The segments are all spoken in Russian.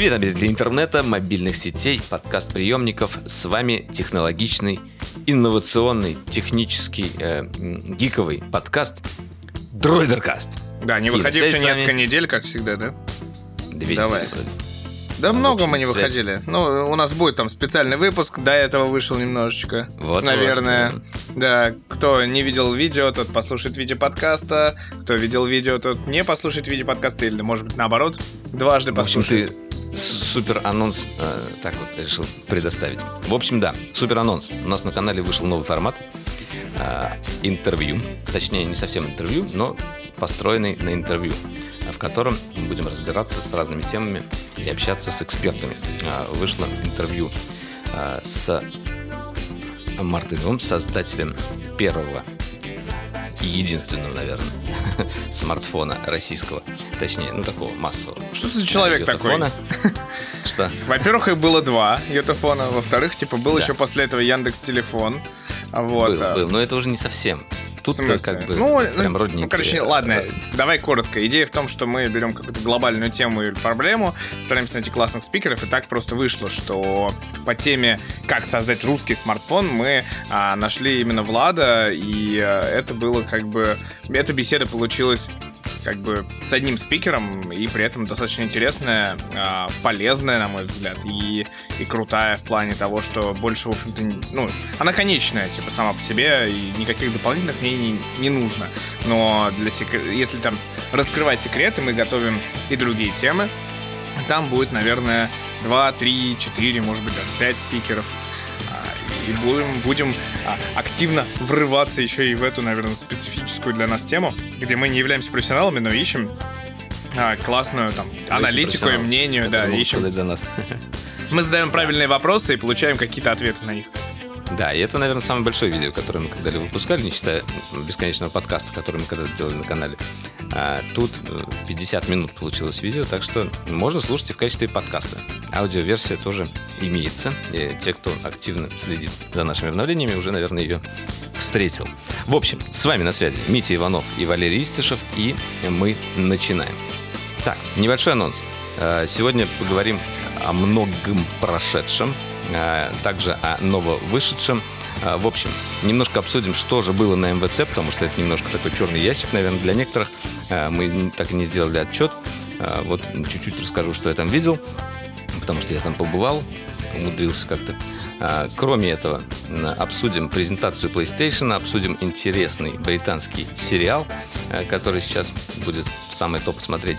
Привет, обитатели интернета, мобильных сетей, подкаст-приемников. С вами технологичный, инновационный, технический, э, гиковый подкаст Дроидеркаст. Да, не И выходивший вами- несколько недель, как всегда, да? Две Давай. недели. Да много общем, мы не выходили. Ну, у нас будет там специальный выпуск, до этого вышел немножечко. Вот, Наверное. вот, Да, кто не видел видео, тот послушает видео подкаста. Кто видел видео, тот не послушает видео подкаста. Или, может быть, наоборот, дважды В общем, послушает. ты супер анонс э, так вот решил предоставить. В общем, да, супер анонс. У нас на канале вышел новый формат э, интервью. Точнее, не совсем интервью, но построенный на интервью, в котором мы будем разбираться с разными темами и общаться с экспертами. Э, Вышло интервью э, с Мартыновым, создателем первого и единственного, наверное, смартфона российского. Точнее, ну такого массового. Что за человек такой? Что? Во-первых, их было два йотафона. Во-вторых, типа, был еще после этого Яндекс Телефон. Вот. Был, был, но это уже не совсем. Тут как бы ну, прям ну, родненькие. ну, короче, ладно, давай коротко. Идея в том, что мы берем какую-то глобальную тему или проблему, стараемся найти классных спикеров, и так просто вышло, что по теме «Как создать русский смартфон» мы а, нашли именно Влада, и а, это было как бы... Эта беседа получилась как бы с одним спикером, и при этом достаточно интересная, а, полезная, на мой взгляд, и, и крутая в плане того, что больше, в общем-то, ну, она конечная, типа, сама по себе, и никаких дополнительных мне не, не нужно. Но для секре- если там раскрывать секреты, мы готовим и другие темы. Там будет, наверное, 2, 3, 4, может быть, даже 5 спикеров. И будем, будем а, активно врываться еще и в эту, наверное, специфическую для нас тему, где мы не являемся профессионалами, но ищем а, классную там аналитику и мнению, да, ищем. за нас. Мы задаем правильные вопросы и получаем какие-то ответы на них. Да, и это, наверное, самое большое видео, которое мы когда-либо выпускали, не считая бесконечного подкаста, который мы когда-то делали на канале. А, тут э, 50 минут получилось видео, так что можно слушать и в качестве подкаста. Аудиоверсия тоже имеется. И те, кто активно следит за нашими обновлениями, уже, наверное, ее встретил. В общем, с вами на связи Митя Иванов и Валерий Истишев, и мы начинаем. Так, небольшой анонс. Э, Сегодня поговорим о многом прошедшем, э, также о нововышедшем. Э, В общем, немножко обсудим, что же было на МВЦ, потому что это немножко такой черный ящик, наверное, для некоторых. Э, Мы так и не сделали отчет. Э, Вот чуть-чуть расскажу, что я там видел, потому что я там побывал, умудрился как-то. Кроме этого, обсудим презентацию PlayStation, обсудим интересный британский сериал, э, который сейчас будет самый топ смотреть.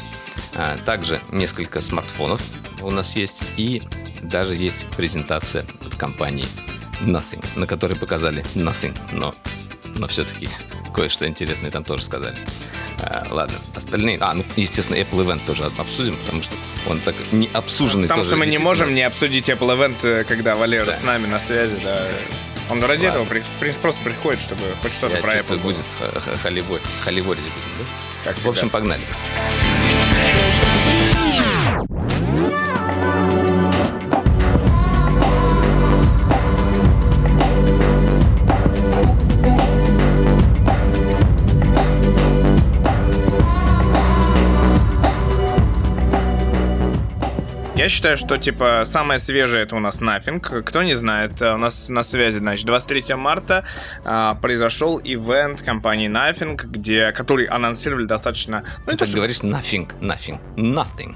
Также несколько смартфонов у нас есть, и даже есть презентация от компании Nothing, на которой показали Nothing, но, но все-таки кое-что интересное там тоже сказали. А, ладно, остальные... А, ну, естественно, Apple Event тоже обсудим, потому что он так не обслуженный Потому что мы не можем нас. не обсудить Apple Event, э, когда Валера Да. с нами на связи, да. Он ради Ладно. этого при- просто приходит, чтобы хоть что-то Я про чувствую, Apple было. будет х- х- холивор- холиворить будем, да? Как В общем, всегда. погнали. Я считаю, что, типа, самое свежее это у нас Nothing. Кто не знает, э, у нас на связи, значит, 23 марта а, произошел ивент компании Nothing, где, который анонсировали достаточно... Ну, Ты это так ж- говоришь nothing, nothing, nothing.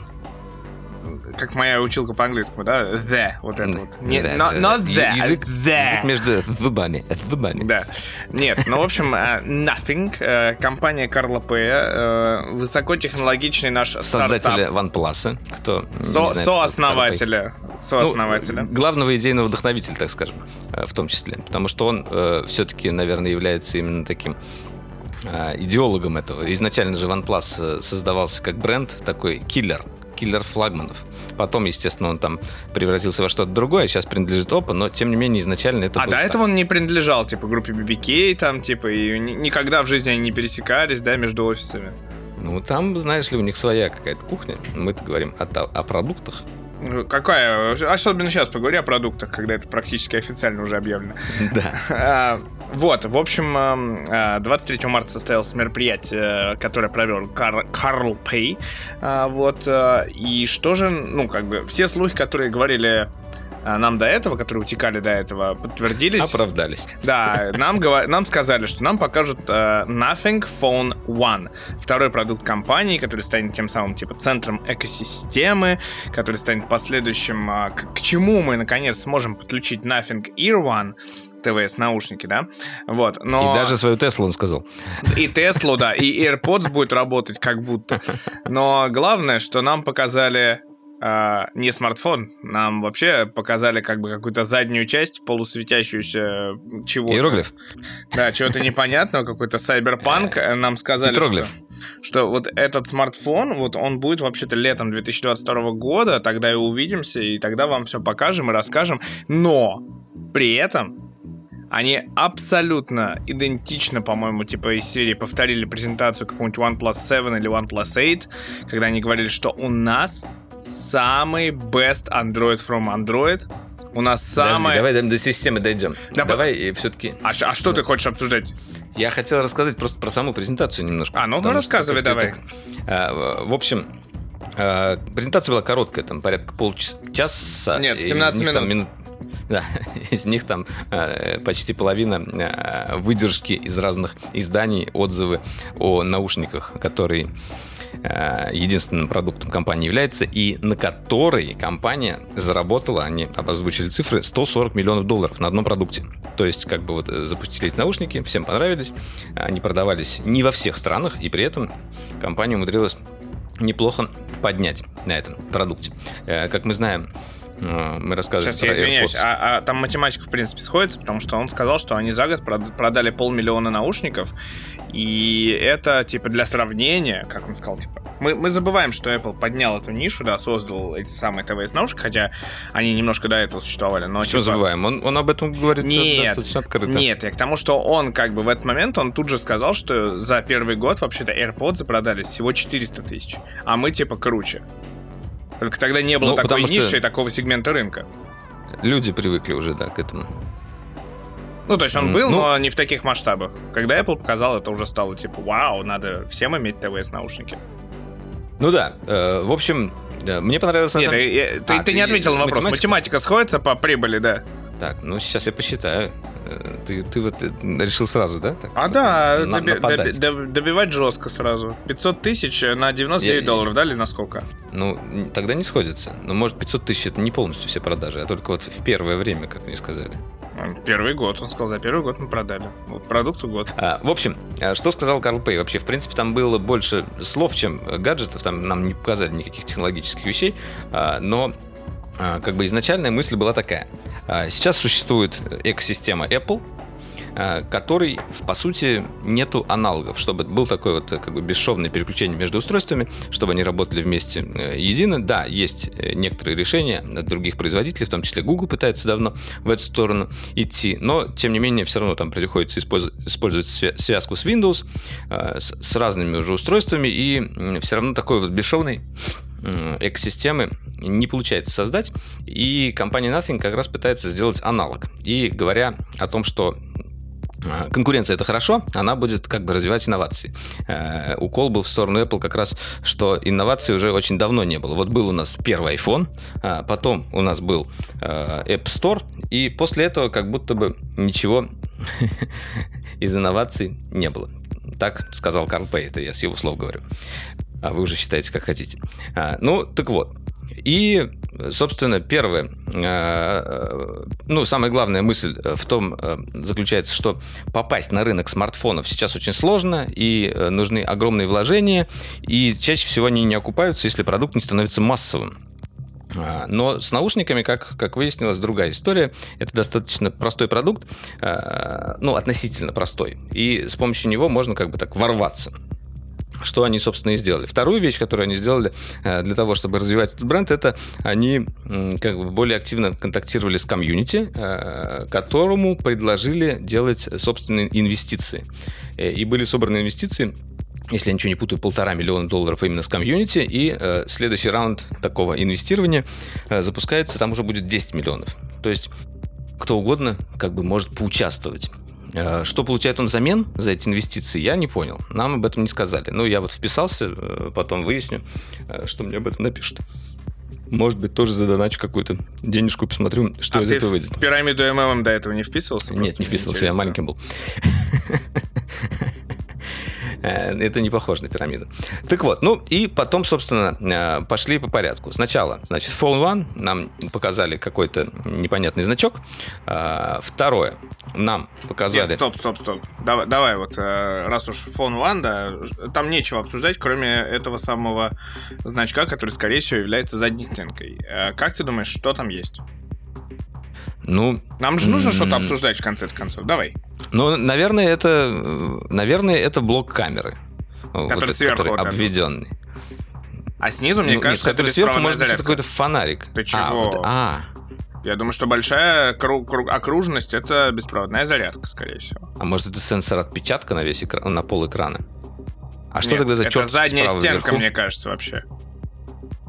Как моя училка по английскому, да? The, вот это вот. Не, да, not, not the, Язык- the. язык между зубами, зубами. Да. Нет, ну, в общем, э, Nothing, э, компания Карла П, э, высокотехнологичный наш стартап. OnePlus, кто Со- знает, сооснователя. Сооснователя. Ну, главного идейного вдохновителя, так скажем, э, в том числе. Потому что он все-таки, наверное, является именно таким э, идеологом этого. Изначально же OnePlus э, создавался как бренд, такой киллер, киллер флагманов. Потом, естественно, он там превратился во что-то другое, сейчас принадлежит Oppo, но, тем не менее, изначально это а до так. этого он не принадлежал, типа, группе BBK, там, типа, и ни- никогда в жизни они не пересекались, да, между офисами. Ну, там, знаешь ли, у них своя какая-то кухня. Мы-то говорим о, о продуктах. Какая? Особенно сейчас поговори о продуктах, когда это практически официально уже объявлено. Да. А, вот, в общем, 23 а, марта состоялось мероприятие, которое провел Карл Пей. А, вот, и что же, ну, как бы, все слухи, которые говорили нам до этого, которые утекали до этого, подтвердились. Оправдались. Да, нам, нам сказали, что нам покажут uh, Nothing Phone One. Второй продукт компании, который станет тем самым типа центром экосистемы, который станет последующим, uh, к, к чему мы наконец сможем подключить Nothing Ear One, ТВС наушники, да? Вот, но... И даже свою Теслу он сказал. И Теслу, да, и AirPods будет работать как будто. Но главное, что нам показали а, не смартфон. Нам вообще показали как бы какую-то заднюю часть, полусветящуюся чего-то. Иероглиф? Да, чего-то непонятного, какой-то сайберпанк. Нам сказали, что, что вот этот смартфон, вот он будет вообще-то летом 2022 года, тогда и увидимся, и тогда вам все покажем и расскажем. Но при этом они абсолютно идентично, по-моему, типа из серии повторили презентацию какого-нибудь OnePlus 7 или OnePlus 8, когда они говорили, что у нас самый best Android from Android. У нас самый... Подожди, давай до системы дойдем. Да, давай и все-таки... А, а что ну, ты хочешь обсуждать? Я хотел рассказать просто про саму презентацию немножко. А, ну, ну рассказывай давай. Так, а, в общем, а, презентация была короткая, там порядка полчаса. Нет, 17 минут. Там, минут да, из них там э, почти половина э, выдержки из разных изданий, отзывы о наушниках, которые единственным продуктом компании является, и на который компания заработала, они озвучили цифры, 140 миллионов долларов на одном продукте. То есть, как бы вот э, запустили эти наушники, всем понравились, они продавались не во всех странах, и при этом компания умудрилась неплохо поднять на этом продукте. Э, как мы знаем, мы рассказывали Сейчас я извиняюсь, а, а там математика в принципе сходится, потому что он сказал, что они за год продали полмиллиона наушников, и это, типа, для сравнения, как он сказал, типа, мы, мы забываем, что Apple поднял эту нишу, да, создал эти самые ТВС наушники, хотя они немножко до этого существовали, но... Что типа... забываем? Он, он об этом говорит нет, достаточно открыто. Нет, я к тому, что он, как бы, в этот момент, он тут же сказал, что за первый год, вообще-то, AirPods продались всего 400 тысяч, а мы, типа, круче. Только тогда не было ну, такой ниши и такого сегмента рынка. Люди привыкли уже, да, к этому. Ну, то есть он был, ну, но не в таких масштабах. Когда Apple показал, это уже стало типа, вау, надо всем иметь ТВС наушники. Ну да, э, в общем, да, мне понравилось... Нет, самом... я, ты, а, ты, ты не ответил на вопрос. Математика сходится по прибыли, да? Так, ну сейчас я посчитаю. Э, ты, ты вот э, решил сразу, да? Так, а да, на, доби, доби, добивать жестко сразу. 500 тысяч на 99 я, долларов, я, да, или на сколько? Ну, тогда не сходится. Ну, может, 500 тысяч это не полностью все продажи, а только вот в первое время, как мне сказали. Первый год, он сказал, за первый год мы продали. Вот продукту год. А, в общем, а что сказал Карл Пей? Вообще, в принципе, там было больше слов, чем гаджетов, там нам не показали никаких технологических вещей, а, но как бы изначальная мысль была такая. А, сейчас существует экосистема Apple, а, который, по сути, нету аналогов, чтобы был такой вот как бы бесшовное переключение между устройствами, чтобы они работали вместе э, едино. Да, есть э, некоторые решения от других производителей, в том числе Google пытается давно в эту сторону идти, но, тем не менее, все равно там приходится использовать связку с Windows, с разными уже устройствами, и все равно такой вот бесшовный экосистемы не получается создать, и компания Nothing как раз пытается сделать аналог. И говоря о том, что а, Конкуренция это хорошо, она будет как бы развивать инновации. Э, укол был в сторону Apple как раз, что инноваций уже очень давно не было. Вот был у нас первый iPhone, а потом у нас был э, App Store, и после этого как будто бы ничего из инноваций не было. Так сказал Карл Пей, это я с его слов говорю а вы уже считаете, как хотите. А, ну, так вот. И, собственно, первое, а, ну, самая главная мысль в том а, заключается, что попасть на рынок смартфонов сейчас очень сложно, и а, нужны огромные вложения, и чаще всего они не окупаются, если продукт не становится массовым. Но с наушниками, как, как выяснилось, другая история. Это достаточно простой продукт, ну, относительно простой. И с помощью него можно как бы так ворваться что они, собственно, и сделали. Вторую вещь, которую они сделали э, для того, чтобы развивать этот бренд, это они как бы более активно контактировали с комьюнити, э, которому предложили делать собственные инвестиции. Э, и были собраны инвестиции если я ничего не путаю, полтора миллиона долларов именно с комьюнити, и э, следующий раунд такого инвестирования э, запускается, там уже будет 10 миллионов. То есть кто угодно как бы может поучаствовать. Э, что получает он взамен за эти инвестиции, я не понял. Нам об этом не сказали. Ну, я вот вписался, э, потом выясню, э, что мне об этом напишут. Может быть, тоже задоначу какую-то денежку, посмотрю, что а из ты этого выйдет. в пирамиду МММ до этого не вписывался? Нет, не вписывался, я маленьким был. Э, это не похоже на пирамиду. Так вот, ну и потом, собственно, э, пошли по порядку. Сначала, значит, Phone One нам показали какой-то непонятный значок. Э, второе, нам показали... Нет, стоп, стоп, стоп. Давай, давай вот, раз уж Phone One, да, там нечего обсуждать, кроме этого самого значка, который, скорее всего, является задней стенкой. Как ты думаешь, что там есть? Ну, Нам же нужно что-то обсуждать в конце концов. Давай. Ну, наверное, это, наверное, это блок камеры. Который вот сверху. Который вот обведенный. А снизу, мне ну, кажется, нет, это сверху может быть какой-то фонарик. Ты чего? А, вот, а. Я думаю, что большая круг, круг, окружность это беспроводная зарядка, скорее всего. А может это сенсор отпечатка на весь экран, на пол экрана? А что Нет, тогда за это задняя стенка, вверху? мне кажется, вообще.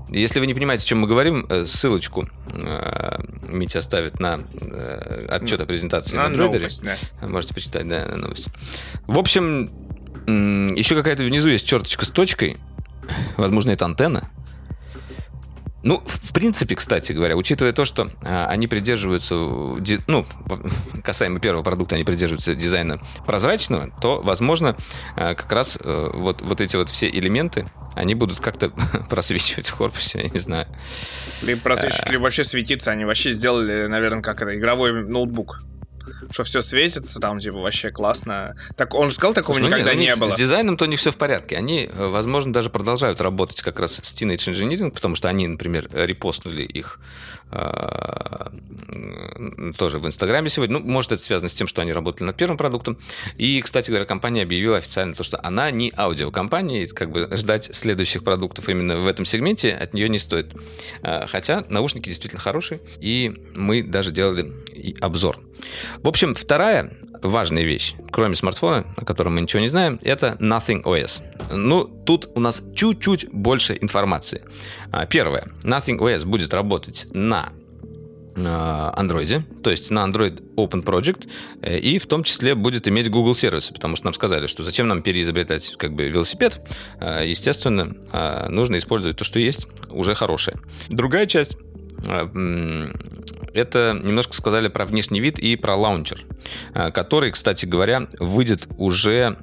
Если вы не понимаете, о чем мы говорим, э, ссылочку э, Митя оставит на э, отчет о презентации на, на новость, да. Можете почитать, да, на новости. В общем, еще какая-то внизу есть черточка с точкой. Возможно, это антенна. Ну, в принципе, кстати говоря, учитывая то, что а, они придерживаются, ну, касаемо первого продукта, они придерживаются дизайна прозрачного, то, возможно, а, как раз а, вот, вот эти вот все элементы, они будут как-то просвечивать в корпусе, я не знаю. Либо просвечивать, либо вообще светиться. Они вообще сделали, наверное, как это, игровой ноутбук что все светится, там, типа, вообще классно. Так он же сказал, такого Слушай, ну никогда ну, не было. С дизайном то не все в порядке. Они, э, возможно, даже продолжают работать как раз с Teenage Engineering, потому что они, например, репостнули их э, тоже в Инстаграме сегодня. Ну, может, это связано с тем, что они работали над первым продуктом. И, кстати говоря, компания объявила официально то, что она не аудиокомпания, и как бы ждать следующих продуктов именно в этом сегменте от нее не стоит. Э, хотя наушники действительно хорошие, и мы даже делали обзор. В общем, вторая важная вещь, кроме смартфона, о котором мы ничего не знаем, это Nothing OS. Ну, тут у нас чуть-чуть больше информации. А, первое. Nothing OS будет работать на Android, то есть на Android Open Project, э, и в том числе будет иметь Google сервисы, потому что нам сказали, что зачем нам переизобретать как бы велосипед, э, естественно, нужно использовать то, что есть, уже хорошее. Другая часть это немножко сказали про внешний вид и про лаунчер, э, который, кстати говоря, выйдет уже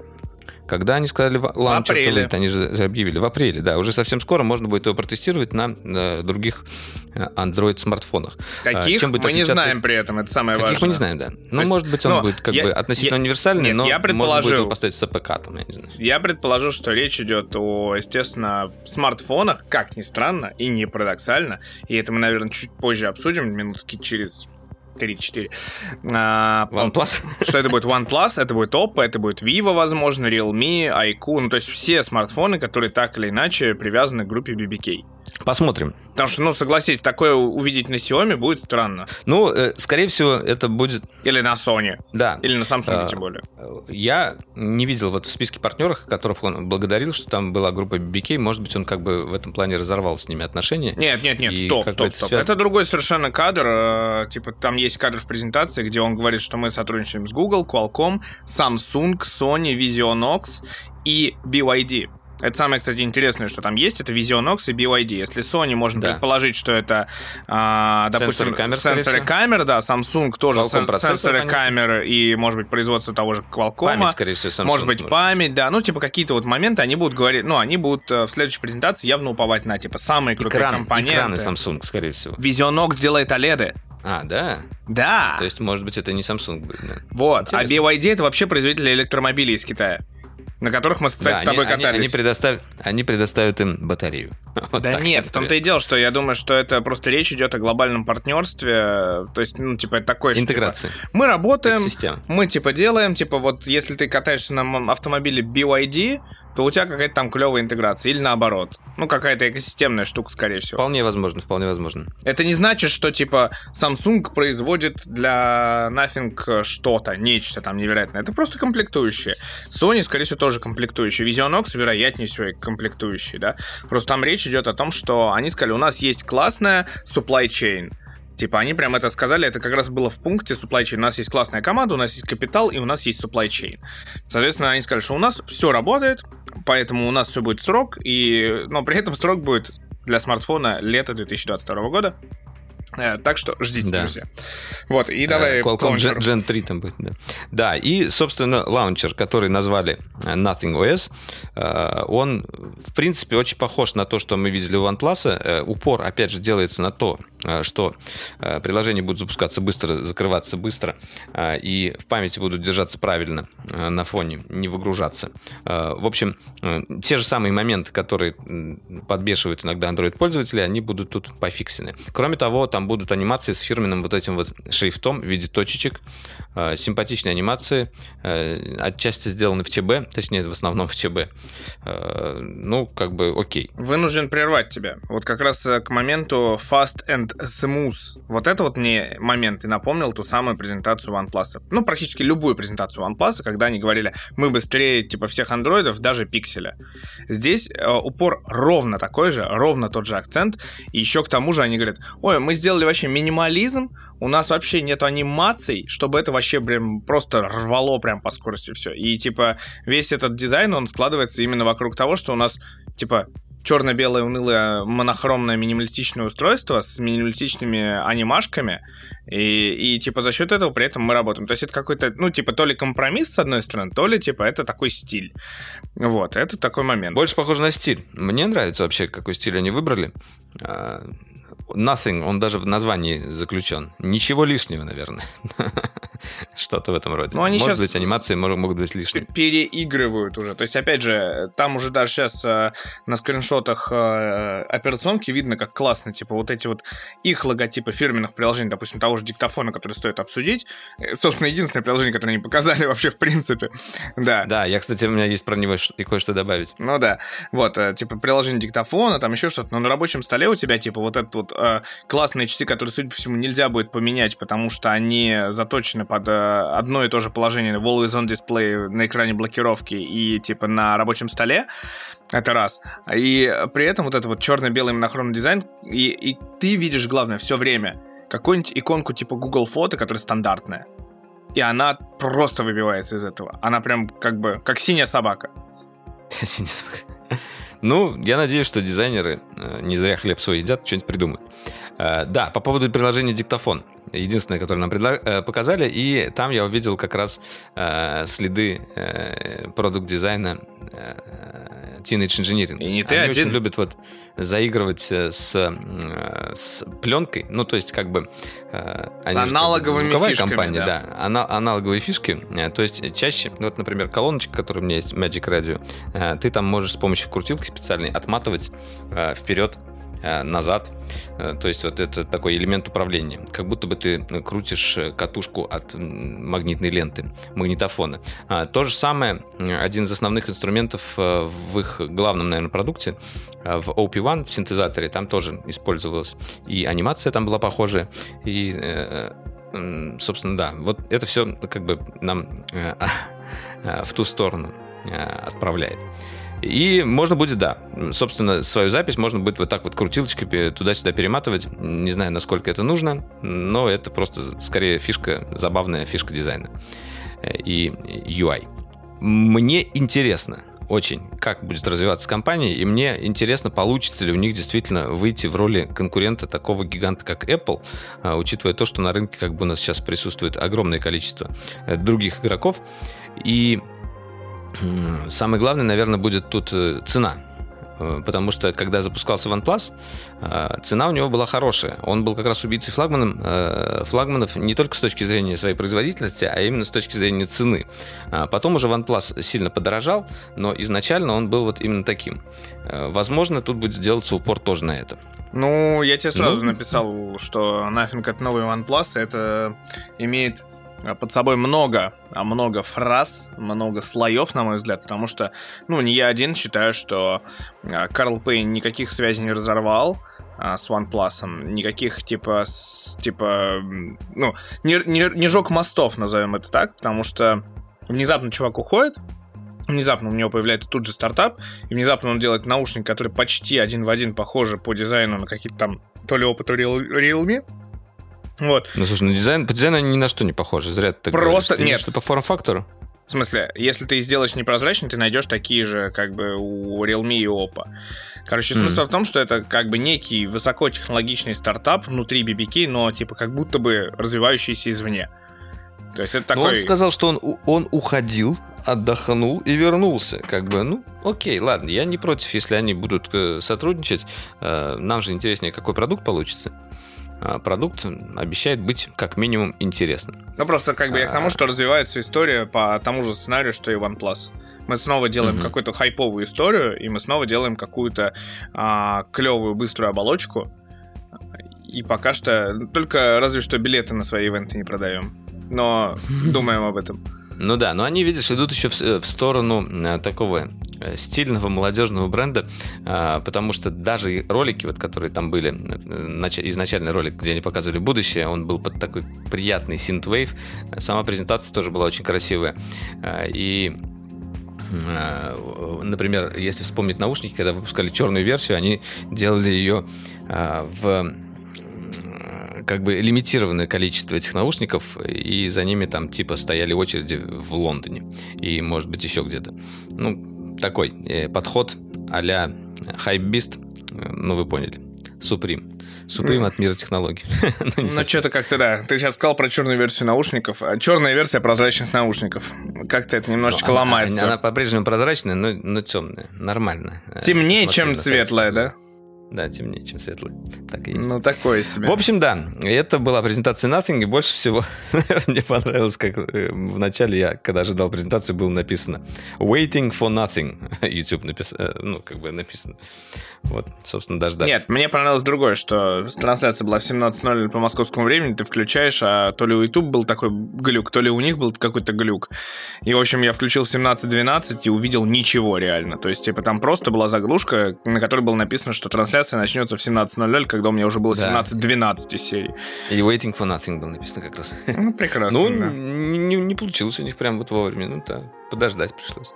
когда они сказали лаунчер, то выйдет, они же объявили в апреле, да, уже совсем скоро можно будет его протестировать на, на других э, Android смартфонах. Каких Чем будет мы отличаться... не знаем при этом, это самое Каких важное. мы не знаем, да. Ну, есть, может быть, он будет как я, бы относительно я, универсальный, нет, но я можно будет его поставить с APK. Там, я, не знаю. я предположу, что речь идет о, естественно, смартфонах, как ни странно и не парадоксально, и это мы, наверное, чуть позже обсудим, минутки через 3-4. А, OnePlus. Что это будет OnePlus, это будет Oppo, это будет Vivo, возможно, Realme, iQOO, ну, то есть все смартфоны, которые так или иначе привязаны к группе BBK. Посмотрим. Потому что, ну, согласись, такое увидеть на Xiaomi будет странно. Ну, э, скорее всего, это будет... Или на Sony. Да. Или на Samsung, а, тем более. Я не видел вот в списке партнеров, которых он благодарил, что там была группа BBK. Может быть, он как бы в этом плане разорвал с ними отношения. Нет, нет, нет, стоп, стоп, это стоп. Связано... Это другой совершенно кадр. Э, типа, там есть кадр в презентации, где он говорит, что мы сотрудничаем с Google, Qualcomm, Samsung, Sony, Visionox и BYD. Это самое, кстати, интересное, что там есть, это Visionox и BYD. Если Sony, можно да. предположить, что это, а, допустим, сенсоры камер, сенсоры камер, да, Samsung тоже Qualcomm сенсоры камер и, может быть, производство того же Qualcomm. Память, скорее всего, Samsung. Может быть, может. память, да. Ну, типа, какие-то вот моменты они будут говорить, ну, они будут э, в следующей презентации явно уповать на, типа, самые крутые Экран, компоненты. Экраны Samsung, скорее всего. Visionox делает OLED. А, да? Да. То есть, может быть, это не Samsung будет, да. Вот. А Интересно. А BYD это вообще производитель электромобилей из Китая на которых мы, кстати, да, с тобой они, катались. Они, они, предоставят, они предоставят им батарею. Вот да нет, в том-то и дело, что я думаю, что это просто речь идет о глобальном партнерстве, то есть, ну, типа, это такое... Интеграция. Типа, мы работаем, мы, типа, делаем, типа, вот, если ты катаешься на автомобиле BYD, то у тебя какая-то там клевая интеграция. Или наоборот. Ну, какая-то экосистемная штука, скорее всего. Вполне возможно, вполне возможно. Это не значит, что, типа, Samsung производит для Nothing что-то, нечто там невероятное. Это просто комплектующие. Sony, скорее всего, тоже комплектующие. Visionox, вероятнее всего, комплектующие, да. Просто там речь идет о том, что они сказали, у нас есть классная supply chain. Типа, они прям это сказали, это как раз было в пункте supply chain. У нас есть классная команда, у нас есть капитал, и у нас есть supply chain. Соответственно, они сказали, что у нас все работает, поэтому у нас все будет срок, и... но при этом срок будет для смартфона лето 2022 года. Э, так что ждите, да. друзья. Вот, и давай... Qualcomm. Gen, Gen 3 там будет, да. Да, и, собственно, лаунчер, который назвали э, Nothing OS, э, он, в принципе, очень похож на то, что мы видели у OnePlus. Упор, опять же, делается на то, что приложения будут запускаться быстро, закрываться быстро, и в памяти будут держаться правильно на фоне, не выгружаться. В общем, те же самые моменты, которые подбешивают иногда Android-пользователи, они будут тут пофиксены. Кроме того, там будут анимации с фирменным вот этим вот шрифтом в виде точечек. Э, симпатичные анимации, э, отчасти сделаны в ЧБ, точнее, в основном в ЧБ. Э, ну, как бы окей. Вынужден прервать тебя. Вот как раз к моменту Fast and Smooth. Вот это вот мне момент и напомнил ту самую презентацию OnePlus. Ну, практически любую презентацию OnePlus, когда они говорили, мы быстрее, типа, всех андроидов, даже пикселя. Здесь упор ровно такой же, ровно тот же акцент. И еще к тому же они говорят, ой, мы сделали вообще минимализм, у нас вообще нет анимаций, чтобы это вообще прям просто рвало прям по скорости все. И типа весь этот дизайн, он складывается именно вокруг того, что у нас типа черно-белое унылое монохромное минималистичное устройство с минималистичными анимашками, и, и типа за счет этого при этом мы работаем. То есть это какой-то, ну, типа, то ли компромисс с одной стороны, то ли типа это такой стиль. Вот, это такой момент. Больше похоже на стиль. Мне нравится вообще, какой стиль они выбрали. Nothing, он даже в названии заключен. Ничего лишнего, наверное. Что-то в этом роде. Но ну, они Может быть, анимации могут быть лишними. Переигрывают уже. То есть, опять же, там уже даже сейчас э, на скриншотах э, операционки видно, как классно, типа, вот эти вот их логотипы фирменных приложений, допустим, того же диктофона, который стоит обсудить. Э, собственно, единственное приложение, которое они показали вообще в принципе. Да. Да, я, кстати, у меня есть про него и кое-что добавить. Ну да. Вот, типа, приложение диктофона, там еще что-то. Но на рабочем столе у тебя, типа, вот этот вот э, классные часы, которые, судя по всему, нельзя будет поменять, потому что они заточены под э, одно и то же положение в Always On Display на экране блокировки и типа на рабочем столе. Это раз. И при этом вот этот вот черно-белый монохромный дизайн, и, и ты видишь, главное, все время какую-нибудь иконку типа Google Фото, которая стандартная. И она просто выбивается из этого. Она прям как бы, как синяя собака. Синяя собака. Ну, я надеюсь, что дизайнеры э, не зря хлеб свой едят, что-нибудь придумают. Э, да, по поводу приложения «Диктофон». Единственное, которое нам предла- э, показали, и там я увидел как раз следы продукт-дизайна Teenage Engineering. И не ты Они один. очень любят вот заигрывать с, с пленкой, ну, то есть как бы... С аналоговыми фишками, компания, да. да ана- аналоговые фишки. То есть чаще, вот, например, колоночка, которая у меня есть, Magic Radio, ты там можешь с помощью крутилки специальной отматывать вперед Э, назад. Э, то есть вот это такой элемент управления. Как будто бы ты крутишь э, катушку от магнитной ленты, магнитофона. А, то же самое, один из основных инструментов в их главном, наверное, продукте, в OP1, в синтезаторе, там тоже использовалась и анимация там была похожая, и собственно, да, вот это все как бы нам в ту сторону отправляет. И можно будет, да, собственно, свою запись можно будет вот так вот крутилочкой туда-сюда перематывать. Не знаю, насколько это нужно, но это просто скорее фишка, забавная фишка дизайна э, и UI. Мне интересно, очень, как будет развиваться компания, и мне интересно, получится ли у них действительно выйти в роли конкурента такого гиганта, как Apple, а, учитывая то, что на рынке как бы у нас сейчас присутствует огромное количество э, других игроков. И Самое главное, наверное, будет тут э, цена. Э, потому что, когда запускался OnePlus, э, цена у него была хорошая. Он был как раз убийцей флагманом, флагманов не только с точки зрения своей производительности, а именно с точки зрения цены. А потом уже OnePlus сильно подорожал, но изначально он был вот именно таким. Возможно, тут будет делаться упор тоже на это. Ну, я тебе сразу ну, написал, что нафиг это новый OnePlus, это имеет под собой много, а много фраз, много слоев, на мой взгляд, потому что, ну, не я один считаю, что а, Карл Пейн никаких связей не разорвал, а, с OnePlus. Никаких, типа, с, типа, ну, не, не, не жег мостов, назовем это так, потому что внезапно чувак уходит, внезапно у него появляется тут же стартап, и внезапно он делает наушник, который почти один в один похожи по дизайну на какие-то там то ли опыт Realme, вот. Ну, слушай, на дизайн, по дизайну они ни на что не похожи. Зря ты Просто говоришь. нет. Что по форм-фактору? В смысле, если ты сделаешь непрозрачный, ты найдешь такие же, как бы, у Realme и Oppo. Короче, смысл mm. в том, что это как бы некий высокотехнологичный стартап внутри BBK, но типа как будто бы развивающийся извне. То есть это такой... Но он сказал, что он, он уходил, отдохнул и вернулся. Как бы, ну, окей, ладно, я не против, если они будут э, сотрудничать. Э, нам же интереснее, какой продукт получится. А продукт обещает быть как минимум интересным. Ну, просто как бы я к тому, а. что развивается история по тому же сценарию, что и OnePlus. Мы снова делаем угу. какую-то хайповую историю, и мы снова делаем какую-то а, клевую, быструю оболочку. И пока что только разве что билеты на свои ивенты не продаем. Но думаем об этом. Ну да, но они, видишь, идут еще в, в сторону а, такого э, стильного молодежного бренда, потому что даже ролики, вот, которые там были, э, изначальный ролик, где они показывали будущее, он был под такой приятный синтвейв, сама презентация тоже была очень красивая, и например, если вспомнить наушники, когда выпускали черную версию, они делали ее в как бы лимитированное количество этих наушников, и за ними там типа стояли очереди в Лондоне и, может быть, еще где-то. Ну, такой э, подход а-ля Hypebeast, э, ну, вы поняли, Supreme. Supreme от мира технологий. ну, ну что-то как-то, да. Ты сейчас сказал про черную версию наушников. А черная версия прозрачных наушников. Как-то это немножечко ну, ломается. Она, она по-прежнему прозрачная, но, но темная. Нормально. Темнее, чем светлая, да? Да, темнее, чем светлый. Так и есть. Ну, такое себе. В общем, да, это была презентация Nothing, и больше всего, мне понравилось, как э, в начале я, когда ожидал презентацию, было написано Waiting for Nothing. YouTube написано, э, ну, как бы написано. Вот, собственно, дождались. Нет, мне понравилось другое, что трансляция была в 17.00 по московскому времени, ты включаешь, а то ли у YouTube был такой глюк, то ли у них был какой-то глюк. И, в общем, я включил 17.12 и увидел ничего реально. То есть, типа, там просто была заглушка, на которой было написано, что трансляция трансляция начнется в 17.00, когда у меня уже было 17-12 да. серий. И Waiting for Nothing был написано как раз. Ну, прекрасно, Ну, да. не, не получилось у них прям вот вовремя. Ну, да, подождать пришлось.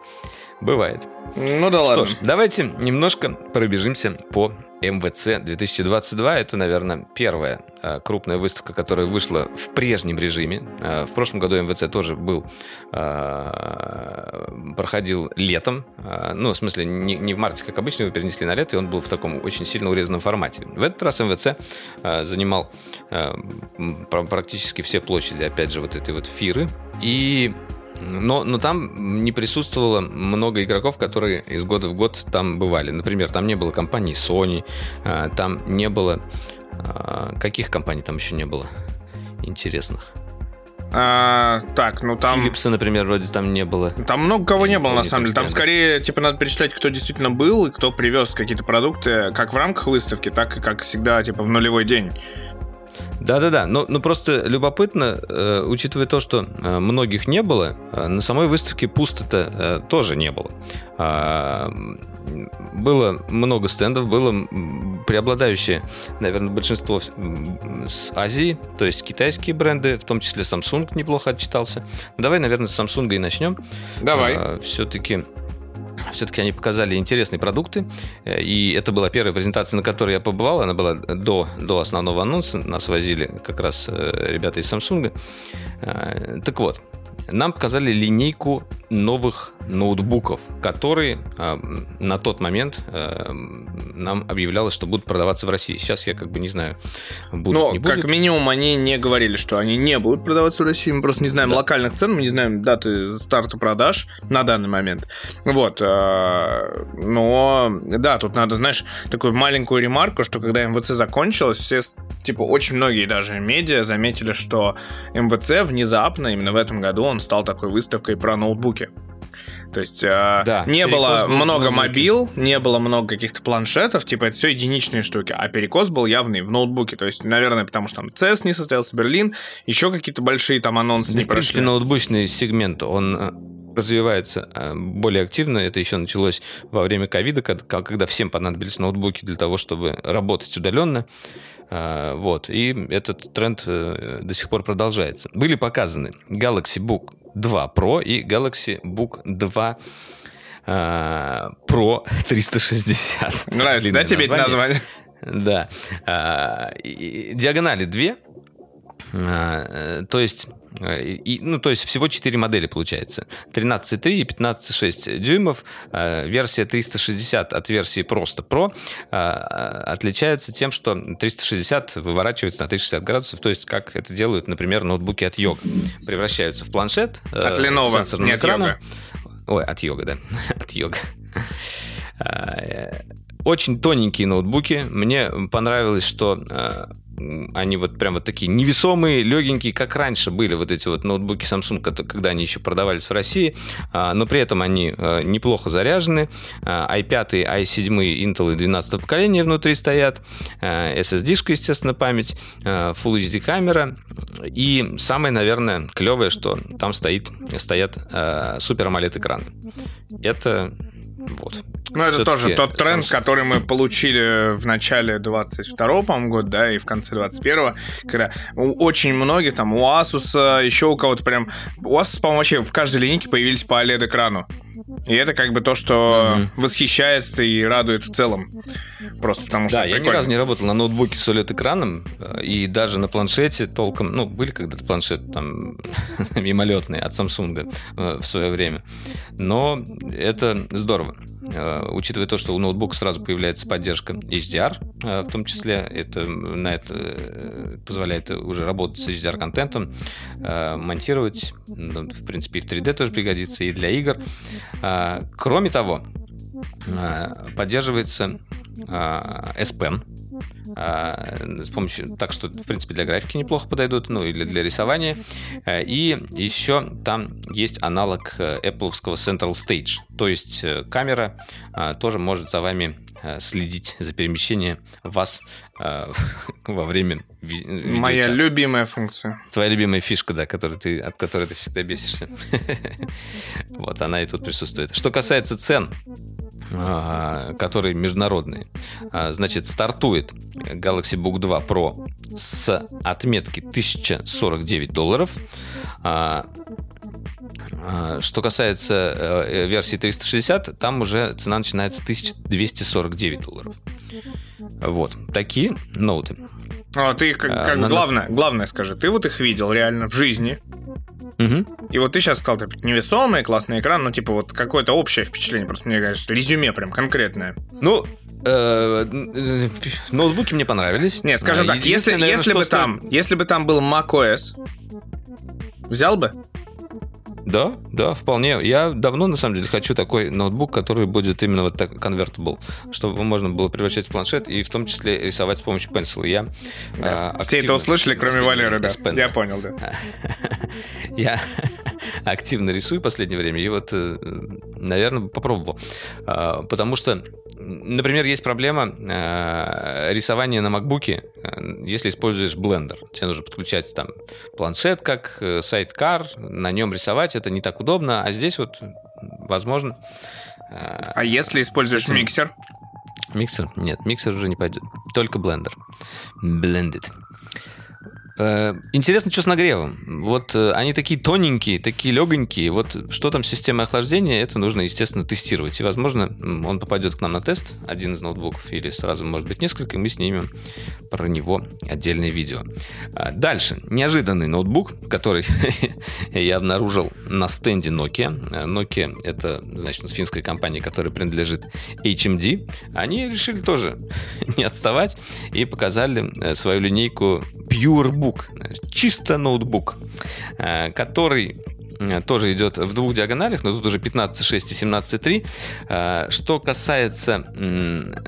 Бывает. Ну да ладно. Что ж, давайте немножко пробежимся по МВЦ 2022. Это, наверное, первая э, крупная выставка, которая вышла в прежнем режиме. Э, в прошлом году МВЦ тоже был, э, проходил летом. Ну, в смысле, не, не в марте, как обычно, его перенесли на лето, и он был в таком очень сильно урезанном формате. В этот раз МВЦ занимал практически все площади, опять же, вот этой вот фиры. И но, но там не присутствовало много игроков, которые из года в год там бывали. Например, там не было компании Sony, а, там не было... А, каких компаний там еще не было интересных? А, так, ну там... Филлипса, например, вроде там не было. Там много кого не было, на самом деле. Там скорее, типа, надо перечислять, кто действительно был и кто привез какие-то продукты, как в рамках выставки, так и, как всегда, типа, в нулевой день. Да-да-да, но, но просто любопытно, э, учитывая то, что э, многих не было, э, на самой выставке пусто-то э, тоже не было. Э, было много стендов, было преобладающее, наверное, большинство с Азии, то есть китайские бренды, в том числе Samsung неплохо отчитался. Давай, наверное, с Samsung и начнем. Давай. Э, все-таки все-таки они показали интересные продукты, э, и это была первая презентация, на которой я побывал, она была до, до основного анонса, нас возили как раз э, ребята из Samsung. Э, так вот, нам показали линейку новых ноутбуков, которые э, на тот момент э, нам объявлялось, что будут продаваться в России. Сейчас я как бы не знаю, будут Но, не будут. как минимум, они не говорили, что они не будут продаваться в России. Мы просто не знаем да. локальных цен, мы не знаем даты старта продаж на данный момент. Вот. Э, но, да, тут надо, знаешь, такую маленькую ремарку, что когда МВЦ закончилось, все, типа, очень многие даже медиа заметили, что МВЦ внезапно, именно в этом году, он стал такой выставкой про ноутбуки. То есть э, да, не было много мобил, не было много каких-то планшетов, типа это все единичные штуки, а перекос был явный в ноутбуке. То есть, наверное, потому что там CES не состоялся, Берлин, еще какие-то большие там анонсы да, не в прошли. принципе, ноутбучный сегмент, он э, развивается э, более активно. Это еще началось во время ковида, когда всем понадобились ноутбуки для того, чтобы работать удаленно. Э, вот. И этот тренд до сих пор продолжается. Были показаны Galaxy Book 2 Pro и Galaxy Book 2 э, Pro 360. Нравится, да, тебе эти названия? Да. Э, диагонали 2, то есть и, ну, то есть всего 4 модели получается. 13,3 и 15,6 дюймов. Версия 360 от версии просто Pro отличается тем, что 360 выворачивается на 360 градусов, то есть как это делают, например, ноутбуки от Йога. Превращаются в планшет. От Lenovo, не от Йога. Ой, от йога, да. от йога. Очень тоненькие ноутбуки. Мне понравилось, что а, они вот прям вот такие невесомые, легенькие, как раньше были вот эти вот ноутбуки Samsung, когда они еще продавались в России, а, но при этом они а, неплохо заряжены. i5, i7, Intel 12 поколения внутри стоят, SSD-шка, естественно, память, Full HD камера. И самое, наверное, клевое, что там стоит, стоят Super AMOLED экраны. Это вот. Ну, это тоже тот тренд, Samsung. который мы получили в начале 22 по-моему, года, да, и в конце 21 когда очень многие, там, у Asus, еще у кого-то прям... У Asus, по-моему, вообще в каждой линейке появились по OLED-экрану. И это как бы то, что mm-hmm. восхищает и радует в целом. Просто потому что. Да, я ни разу не работал на ноутбуке с OLED-экраном, и даже на планшете толком. Ну, были когда-то планшеты там мимолетные от Samsung э, в свое время. Но это здорово. Э, учитывая то, что у ноутбука сразу появляется поддержка HDR, э, в том числе, это на это позволяет уже работать с HDR-контентом, монтировать, ну, в принципе, и в 3D тоже пригодится, и для игр. Кроме того, поддерживается S Pen с помощью, так что, в принципе, для графики неплохо подойдут, ну, или для рисования. И еще там есть аналог Apple Central Stage, то есть э, камера тоже может за вами э, следить за перемещением вас во время Моя любимая функция. Твоя любимая фишка, да, которой ты, от которой ты всегда бесишься. Вот она и тут присутствует. Что касается цен, а, которые международные. А, значит, стартует Galaxy Book 2 Pro с отметки 1049 долларов. А, что касается э, версии 360, там уже цена начинается 1249 долларов. Вот, такие ноуты. А ты как, как а, главное, нас... главное скажи, ты вот их видел реально в жизни, Угу. И вот ты сейчас сказал, типа, невесомый, классный экран, ну, типа, вот какое-то общее впечатление, просто мне кажется, резюме прям конкретное. Ну, э, ноутбуки мне понравились. Нет, скажем а, так, если, если бы там, если бы там был macOS, взял бы? Да, да, вполне. Я давно, на самом деле, хочу такой ноутбук, который будет именно вот так convertible, чтобы можно было превращать в планшет и в том числе рисовать с помощью пенсила. Я да. а, Все это услышали, кроме Валеры, да. Я понял, да. Я активно рисую в последнее время, и вот, э, наверное, попробовал. А, потому что, например, есть проблема э, рисования на макбуке, э, если используешь блендер. Тебе нужно подключать там планшет как сайткар, на нем рисовать это не так удобно, а здесь вот возможно. А если используешь миксер? Миксер? Нет, миксер уже не пойдет. Только блендер. Blended. Э, интересно, что с нагревом. Вот э, они такие тоненькие, такие легонькие. Вот что там с системой охлаждения, это нужно, естественно, тестировать. И, возможно, он попадет к нам на тест, один из ноутбуков, или сразу, может быть, несколько, и мы снимем про него отдельное видео. А, дальше. Неожиданный ноутбук, который я обнаружил на стенде Nokia. Э, Nokia — это, значит, финская компания, которая принадлежит HMD. Они решили тоже не отставать и показали свою линейку PureBook ноутбук, чисто ноутбук, э, который тоже идет в двух диагоналях, но тут уже 15.6 и 17.3. Что касается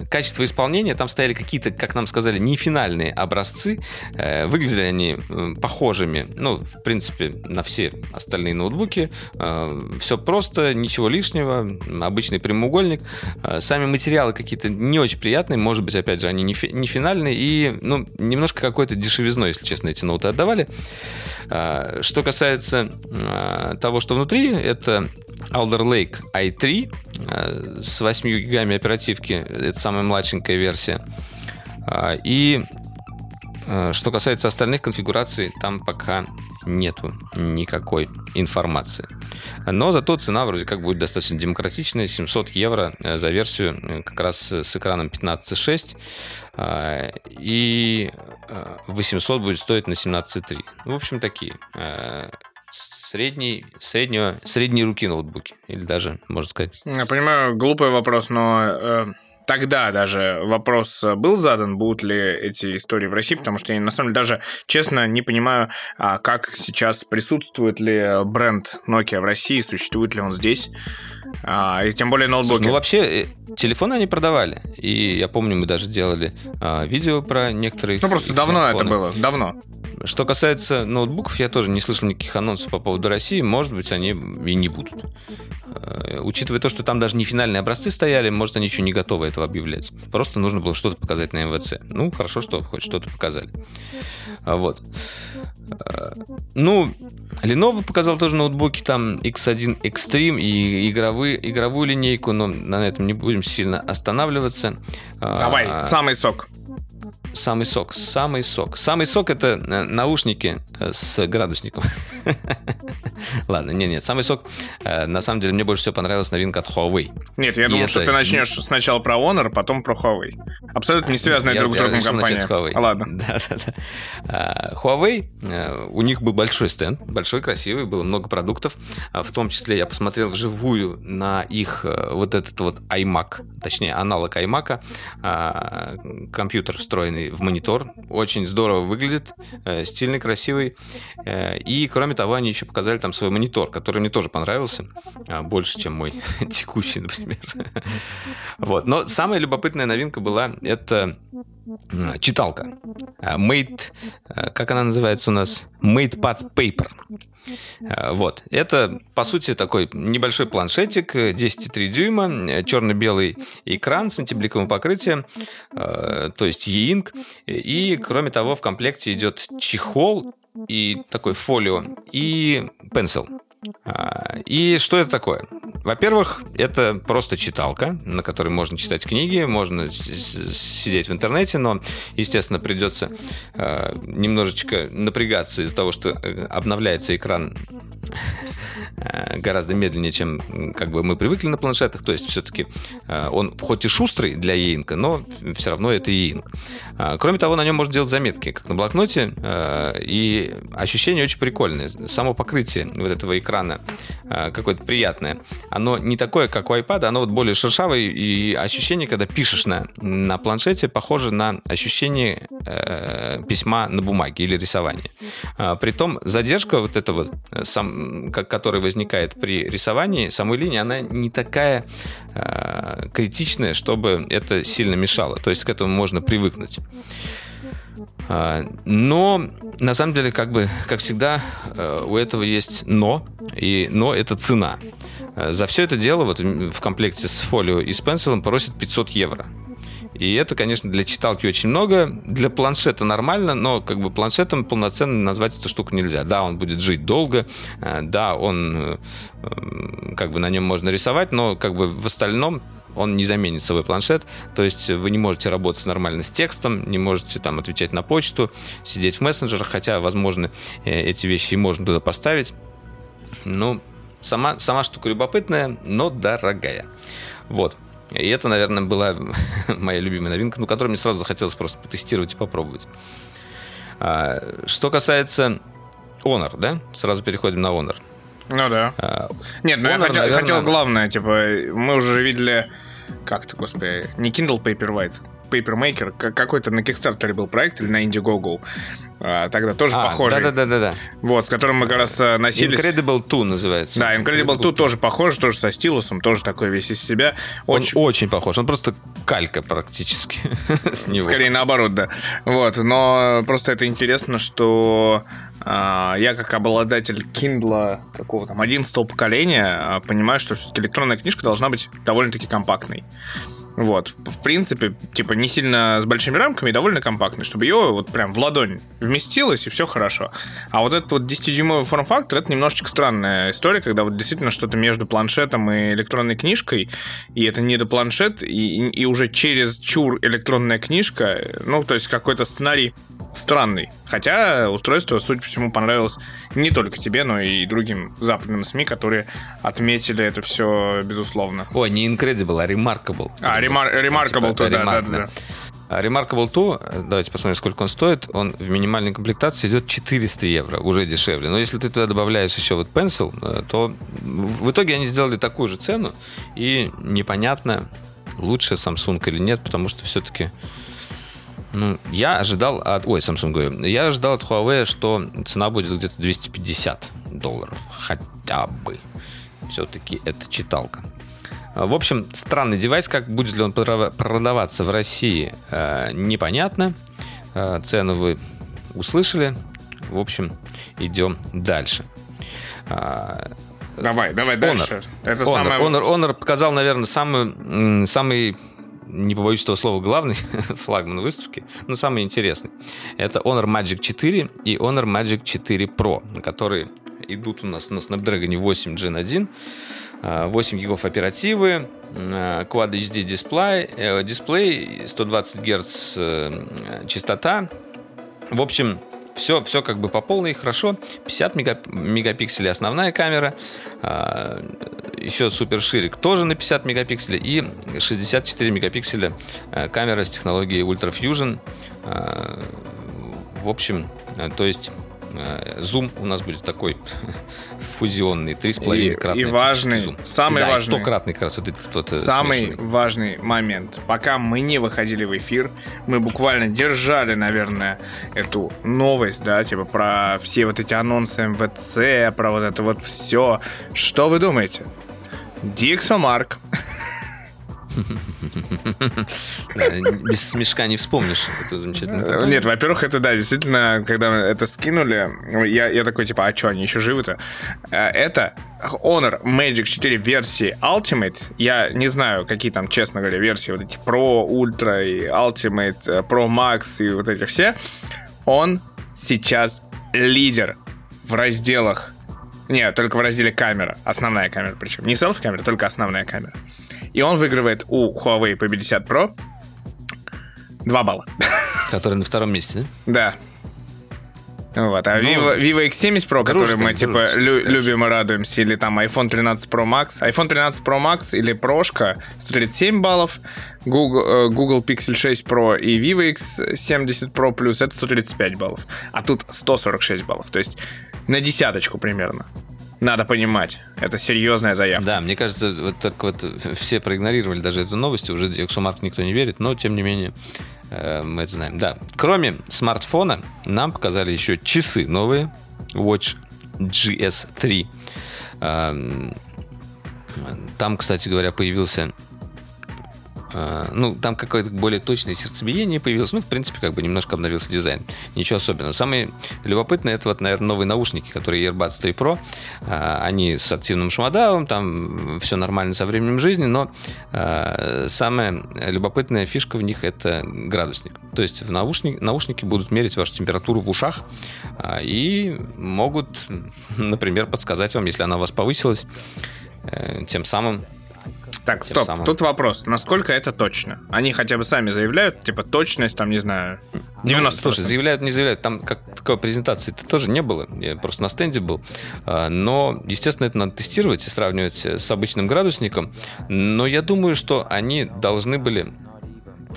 качества исполнения, там стояли какие-то, как нам сказали, не финальные образцы. Выглядели они похожими, ну, в принципе, на все остальные ноутбуки. Все просто, ничего лишнего, обычный прямоугольник. Сами материалы какие-то не очень приятные, может быть, опять же, они не финальные, и, ну, немножко какой-то дешевизной, если честно, эти ноуты отдавали. Что касается того, что внутри, это Alder Lake i3 а, с 8 гигами оперативки. Это самая младшенькая версия. И что касается остальных конфигураций, там пока нету никакой информации. Но зато цена вроде как будет достаточно демократичная. 700 евро э, за версию э, как раз с экраном 15.6. А, и 800 э, будет стоить на 17.3. В общем, такие средний, среднего, средней руки ноутбуки. Или даже, можно сказать... Я понимаю, глупый вопрос, но тогда даже вопрос э, был задан, будут ли эти истории в России, потому что я на самом деле даже, честно, не понимаю, а как сейчас присутствует ли бренд Nokia в России, существует ли он здесь. А, и тем более ноутбуки. Слушай, ну, вообще, э, телефоны они продавали. И я помню, мы даже делали а, видео про некоторые... Ну, просто давно это было, давно. Что касается ноутбуков, я тоже не слышал никаких анонсов по поводу России. Может быть, они и не будут. А, учитывая то, что там даже не финальные образцы стояли, может, они еще не готовы этого объявлять. Просто нужно было что-то показать на МВЦ. Ну, хорошо, что хоть что-то показали. А, вот. А, ну, Lenovo показал тоже ноутбуки, там X1 Extreme и игровые, игровую линейку, но на этом не будем сильно останавливаться. Давай, а, самый сок. Самый сок, самый сок. Самый сок это э, наушники э, с градусником. Ладно, нет, нет, самый сок. Э, на самом деле мне больше всего понравилась новинка от Huawei. Нет, я думал, что ты начнешь сначала про Honor, потом про Huawei. Абсолютно не связанные друг с другом компании. Huawei. Ладно. Да, да, да. А, Huawei, у них был большой стенд, большой, красивый, было много продуктов. А, в том числе я посмотрел вживую на их вот этот вот iMac, точнее аналог iMac, а, компьютер встроенный в монитор. Очень здорово выглядит, э, стильный, красивый. Э, и, кроме того, они еще показали там свой монитор, который мне тоже понравился. А, больше, чем мой текущий, например. Вот. Но самая любопытная новинка была это читалка. А, Mate, э, как она называется у нас? MatePad Paper. Вот. Это, по сути, такой небольшой планшетик, 10,3 дюйма, черно-белый экран с антибликовым покрытием, то есть e-ink, и, кроме того, в комплекте идет чехол и такой фолио, и пенсил. А, и что это такое? Во-первых, это просто читалка, на которой можно читать книги, можно сидеть в интернете, но, естественно, придется э, немножечко напрягаться из-за того, что э, обновляется экран гораздо медленнее, чем как бы мы привыкли на планшетах. То есть все-таки э, он хоть и шустрый для e но все равно это e Кроме того, на нем можно делать заметки, как на блокноте, э, и ощущение очень прикольное. Само покрытие вот этого экрана какое-то приятное. Оно не такое, как у iPad, оно вот более шершавое, и ощущение, когда пишешь на, на планшете, похоже на ощущение э, письма на бумаге или рисования. Притом задержка вот эта вот, сам, которая возникает при рисовании самой линии, она не такая э, критичная, чтобы это сильно мешало. То есть к этому можно привыкнуть. А, но на самом деле, как бы, как всегда, э, у этого есть но, и но это цена. За все это дело вот в комплекте с фолио и с пенсилом просят 500 евро. И это, конечно, для читалки очень много. Для планшета нормально, но как бы планшетом полноценно назвать эту штуку нельзя. Да, он будет жить долго, э, да, он э, как бы на нем можно рисовать, но как бы в остальном он не заменит свой планшет, то есть вы не можете работать нормально с текстом, не можете там отвечать на почту, сидеть в мессенджерах, хотя, возможно, э, эти вещи можно туда поставить. Ну, сама, сама штука любопытная, но дорогая. Вот. И это, наверное, была моя любимая новинка, ну, которую мне сразу захотелось просто потестировать и попробовать. А, что касается Honor, да? Сразу переходим на Honor. Ну да. А, Нет, ну Honor, я хотел, наверное... хотел главное, типа, мы уже видели, как то господи, не Kindle Paperwhite, Papermaker, какой-то на Kickstarter был проект или на Indiegogo. А, тогда тоже а, похожий. Да-да-да. Вот, с которым мы как раз э, носились. Incredible 2 называется. Да, Incredible, Incredible 2 тоже похож, тоже со стилусом, тоже такой весь из себя. Очень... Он очень похож, он просто калька практически с него. Скорее наоборот, да. Вот, но просто это интересно, что а, я как обладатель Kindle какого там 11 поколения а, понимаю, что все-таки электронная книжка должна быть довольно-таки компактной. Вот, в принципе, типа не сильно с большими рамками, довольно компактный, чтобы ее вот прям в ладонь вместилось, и все хорошо. А вот этот вот 10-дюймовый форм-фактор, это немножечко странная история, когда вот действительно что-то между планшетом и электронной книжкой, и это не до планшет, и, и уже через чур электронная книжка, ну, то есть какой-то сценарий странный. Хотя устройство, судя по всему, понравилось не только тебе, но и другим западным СМИ, которые отметили это все, безусловно. Ой, не Incredible, а Remarkable. А, Remar- Remarkable, типа, да, да, да, да. А Remarkable 2, давайте посмотрим, сколько он стоит. Он в минимальной комплектации идет 400 евро, уже дешевле. Но если ты туда добавляешь еще вот Pencil, э, то в итоге они сделали такую же цену, и непонятно, лучше Samsung или нет, потому что все-таки ну, я ожидал от... Ой, Samsung говорю. Я ожидал от Huawei, что цена будет где-то 250 долларов. Хотя бы. Все-таки это читалка. В общем, странный девайс. Как будет ли он продаваться в России, э, непонятно. Э, цену вы услышали. В общем, идем дальше. Давай, давай Honor. дальше. Это Honor. Самое... Honor, Honor показал, наверное, самый, самый не побоюсь этого слова, главный флагман выставки, но самый интересный. Это Honor Magic 4 и Honor Magic 4 Pro, которые идут у нас на Snapdragon 8 Gen 1, 8 гигов оперативы, Quad HD дисплей, дисплей 120 Гц частота. В общем, все, все как бы по полной, хорошо. 50 мегапикселей основная камера. А, еще супер ширик тоже на 50 мегапикселей. И 64 мегапикселя камера с технологией Ultra Fusion. В общем, то есть Э, зум у нас будет такой фузионный, 3,5-кратный. И, и важный, зум. самый да, важный. 100-кратный как раз вот этот вот э, Самый смешанный. важный момент. Пока мы не выходили в эфир, мы буквально держали, наверное, эту новость, да, типа про все вот эти анонсы МВЦ, про вот это вот все. Что вы думаете? Диксомарк Без смешка не вспомнишь Нет, во-первых, это да, действительно, когда это скинули, я, такой, типа, а что, они еще живы-то? Э, это Honor Magic 4 версии Ultimate. Я не знаю, какие там, честно говоря, версии, вот эти Pro, Ultra и Ultimate, э, Pro Max и вот эти все. Он сейчас лидер в разделах нет, только в разделе камера. Основная камера причем. Не селфи-камера, только основная камера. И он выигрывает у Huawei P50 Pro 2 балла. Который на втором месте, да? Да. Вот. А ну, Vivo, Vivo X70 Pro, который мы типа лю- любим и радуемся, или там iPhone 13 Pro Max, iPhone 13 Pro Max или Прошка 137 баллов, Google, э, Google Pixel 6 Pro и Vivo X70 Pro Plus это 135 баллов, а тут 146 баллов, то есть на десяточку примерно. Надо понимать, это серьезная заявка. Да, мне кажется, вот так вот все проигнорировали даже эту новость, уже Exomark никто не верит, но тем не менее э, мы это знаем. Да, кроме смартфона нам показали еще часы новые, Watch GS3. Эм, там, кстати говоря, появился ну, там какое-то более точное сердцебиение появилось. Ну, в принципе, как бы немножко обновился дизайн. Ничего особенного. Самое любопытное, это вот, наверное, новые наушники, которые Earbuds 3 Pro. А, они с активным шумодавом, там все нормально со временем жизни, но а, самая любопытная фишка в них это градусник. То есть в наушник, наушники будут мерить вашу температуру в ушах и могут, например, подсказать вам, если она у вас повысилась, э, тем самым так, стоп, самым... тут вопрос. Насколько это точно? Они хотя бы сами заявляют, типа, точность, там, не знаю, 90%. Ну, слушай, заявляют, не заявляют. Там как такой презентации это тоже не было. Я просто на стенде был. А, но, естественно, это надо тестировать и сравнивать с обычным градусником. Но я думаю, что они должны были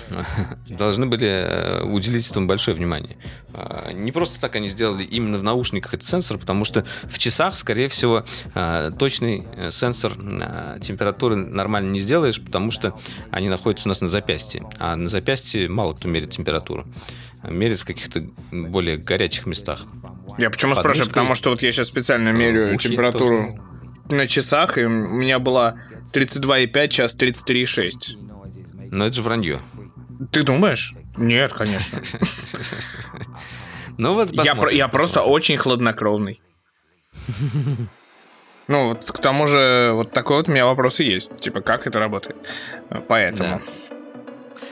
должны были э, уделить этому большое внимание. А, не просто так они сделали именно в наушниках этот сенсор, потому что в часах, скорее всего, а, точный э, сенсор а, температуры нормально не сделаешь, потому что они находятся у нас на запястье. А на запястье мало кто меряет температуру. Меряет в каких-то более горячих местах. Я почему спрашиваю? Потому что вот я сейчас специально меряю температуру тоже. на часах, и у меня была 32,5, час 33,6. Но это же вранье. Ты думаешь? Нет, конечно. Ну вот я, я просто очень хладнокровный. Ну, вот к тому же, вот такой вот у меня вопрос и есть. Типа, как это работает? Поэтому. Да.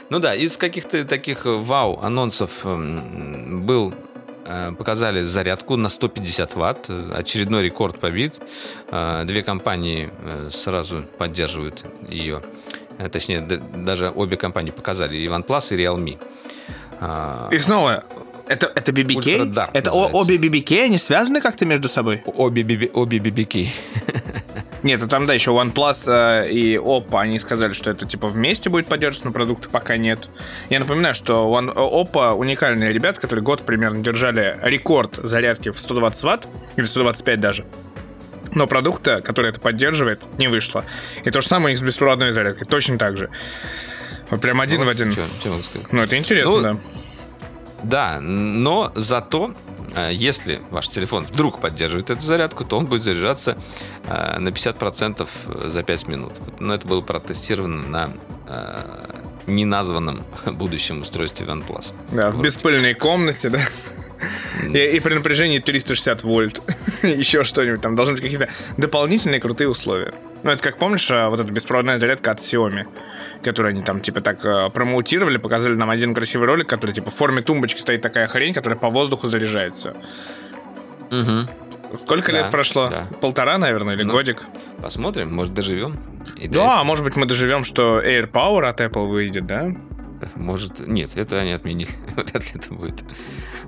Ну да, из каких-то таких вау-анонсов эм, был э, показали зарядку на 150 ватт. Очередной рекорд побит. Э, две компании э, сразу поддерживают ее. Точнее, даже обе компании показали, и OnePlus, и Realme. И снова, это, это BBK? Это о, обе BBK, они связаны как-то между собой? Обе, BB, обе BBK. Нет, а там, да, еще OnePlus э, и Oppo, они сказали, что это, типа, вместе будет поддерживаться, но продукты пока нет. Я напоминаю, что One, Oppo уникальные ребята, которые год примерно держали рекорд зарядки в 120 ватт, или 125 даже. Но продукта, который это поддерживает, не вышло. И то же самое у них с беспроводной зарядкой. Точно так же. Вот прям один ну, в один. Что, что? Ну, это интересно, ну, да. Да, но зато э, если ваш телефон вдруг поддерживает эту зарядку, то он будет заряжаться э, на 50% за 5 минут. Но это было протестировано на э, неназванном будущем устройстве OnePlus. Да, в беспыльной комнате, да? И, и при напряжении 360 вольт. Еще что-нибудь. Там должны быть какие-то дополнительные крутые условия. Ну, это как помнишь, вот эта беспроводная зарядка от Xiaomi которые они там, типа, так э, промоутировали, показали нам один красивый ролик, который, типа, в форме тумбочки стоит такая хрень, которая по воздуху заряжается. Угу. Сколько да, лет прошло? Да. Полтора, наверное, или ну, годик? Посмотрим, может, доживем. И да, этого... может быть, мы доживем, что Air Power от Apple выйдет, да? Может, нет, это они отменили. Вряд ли это будет.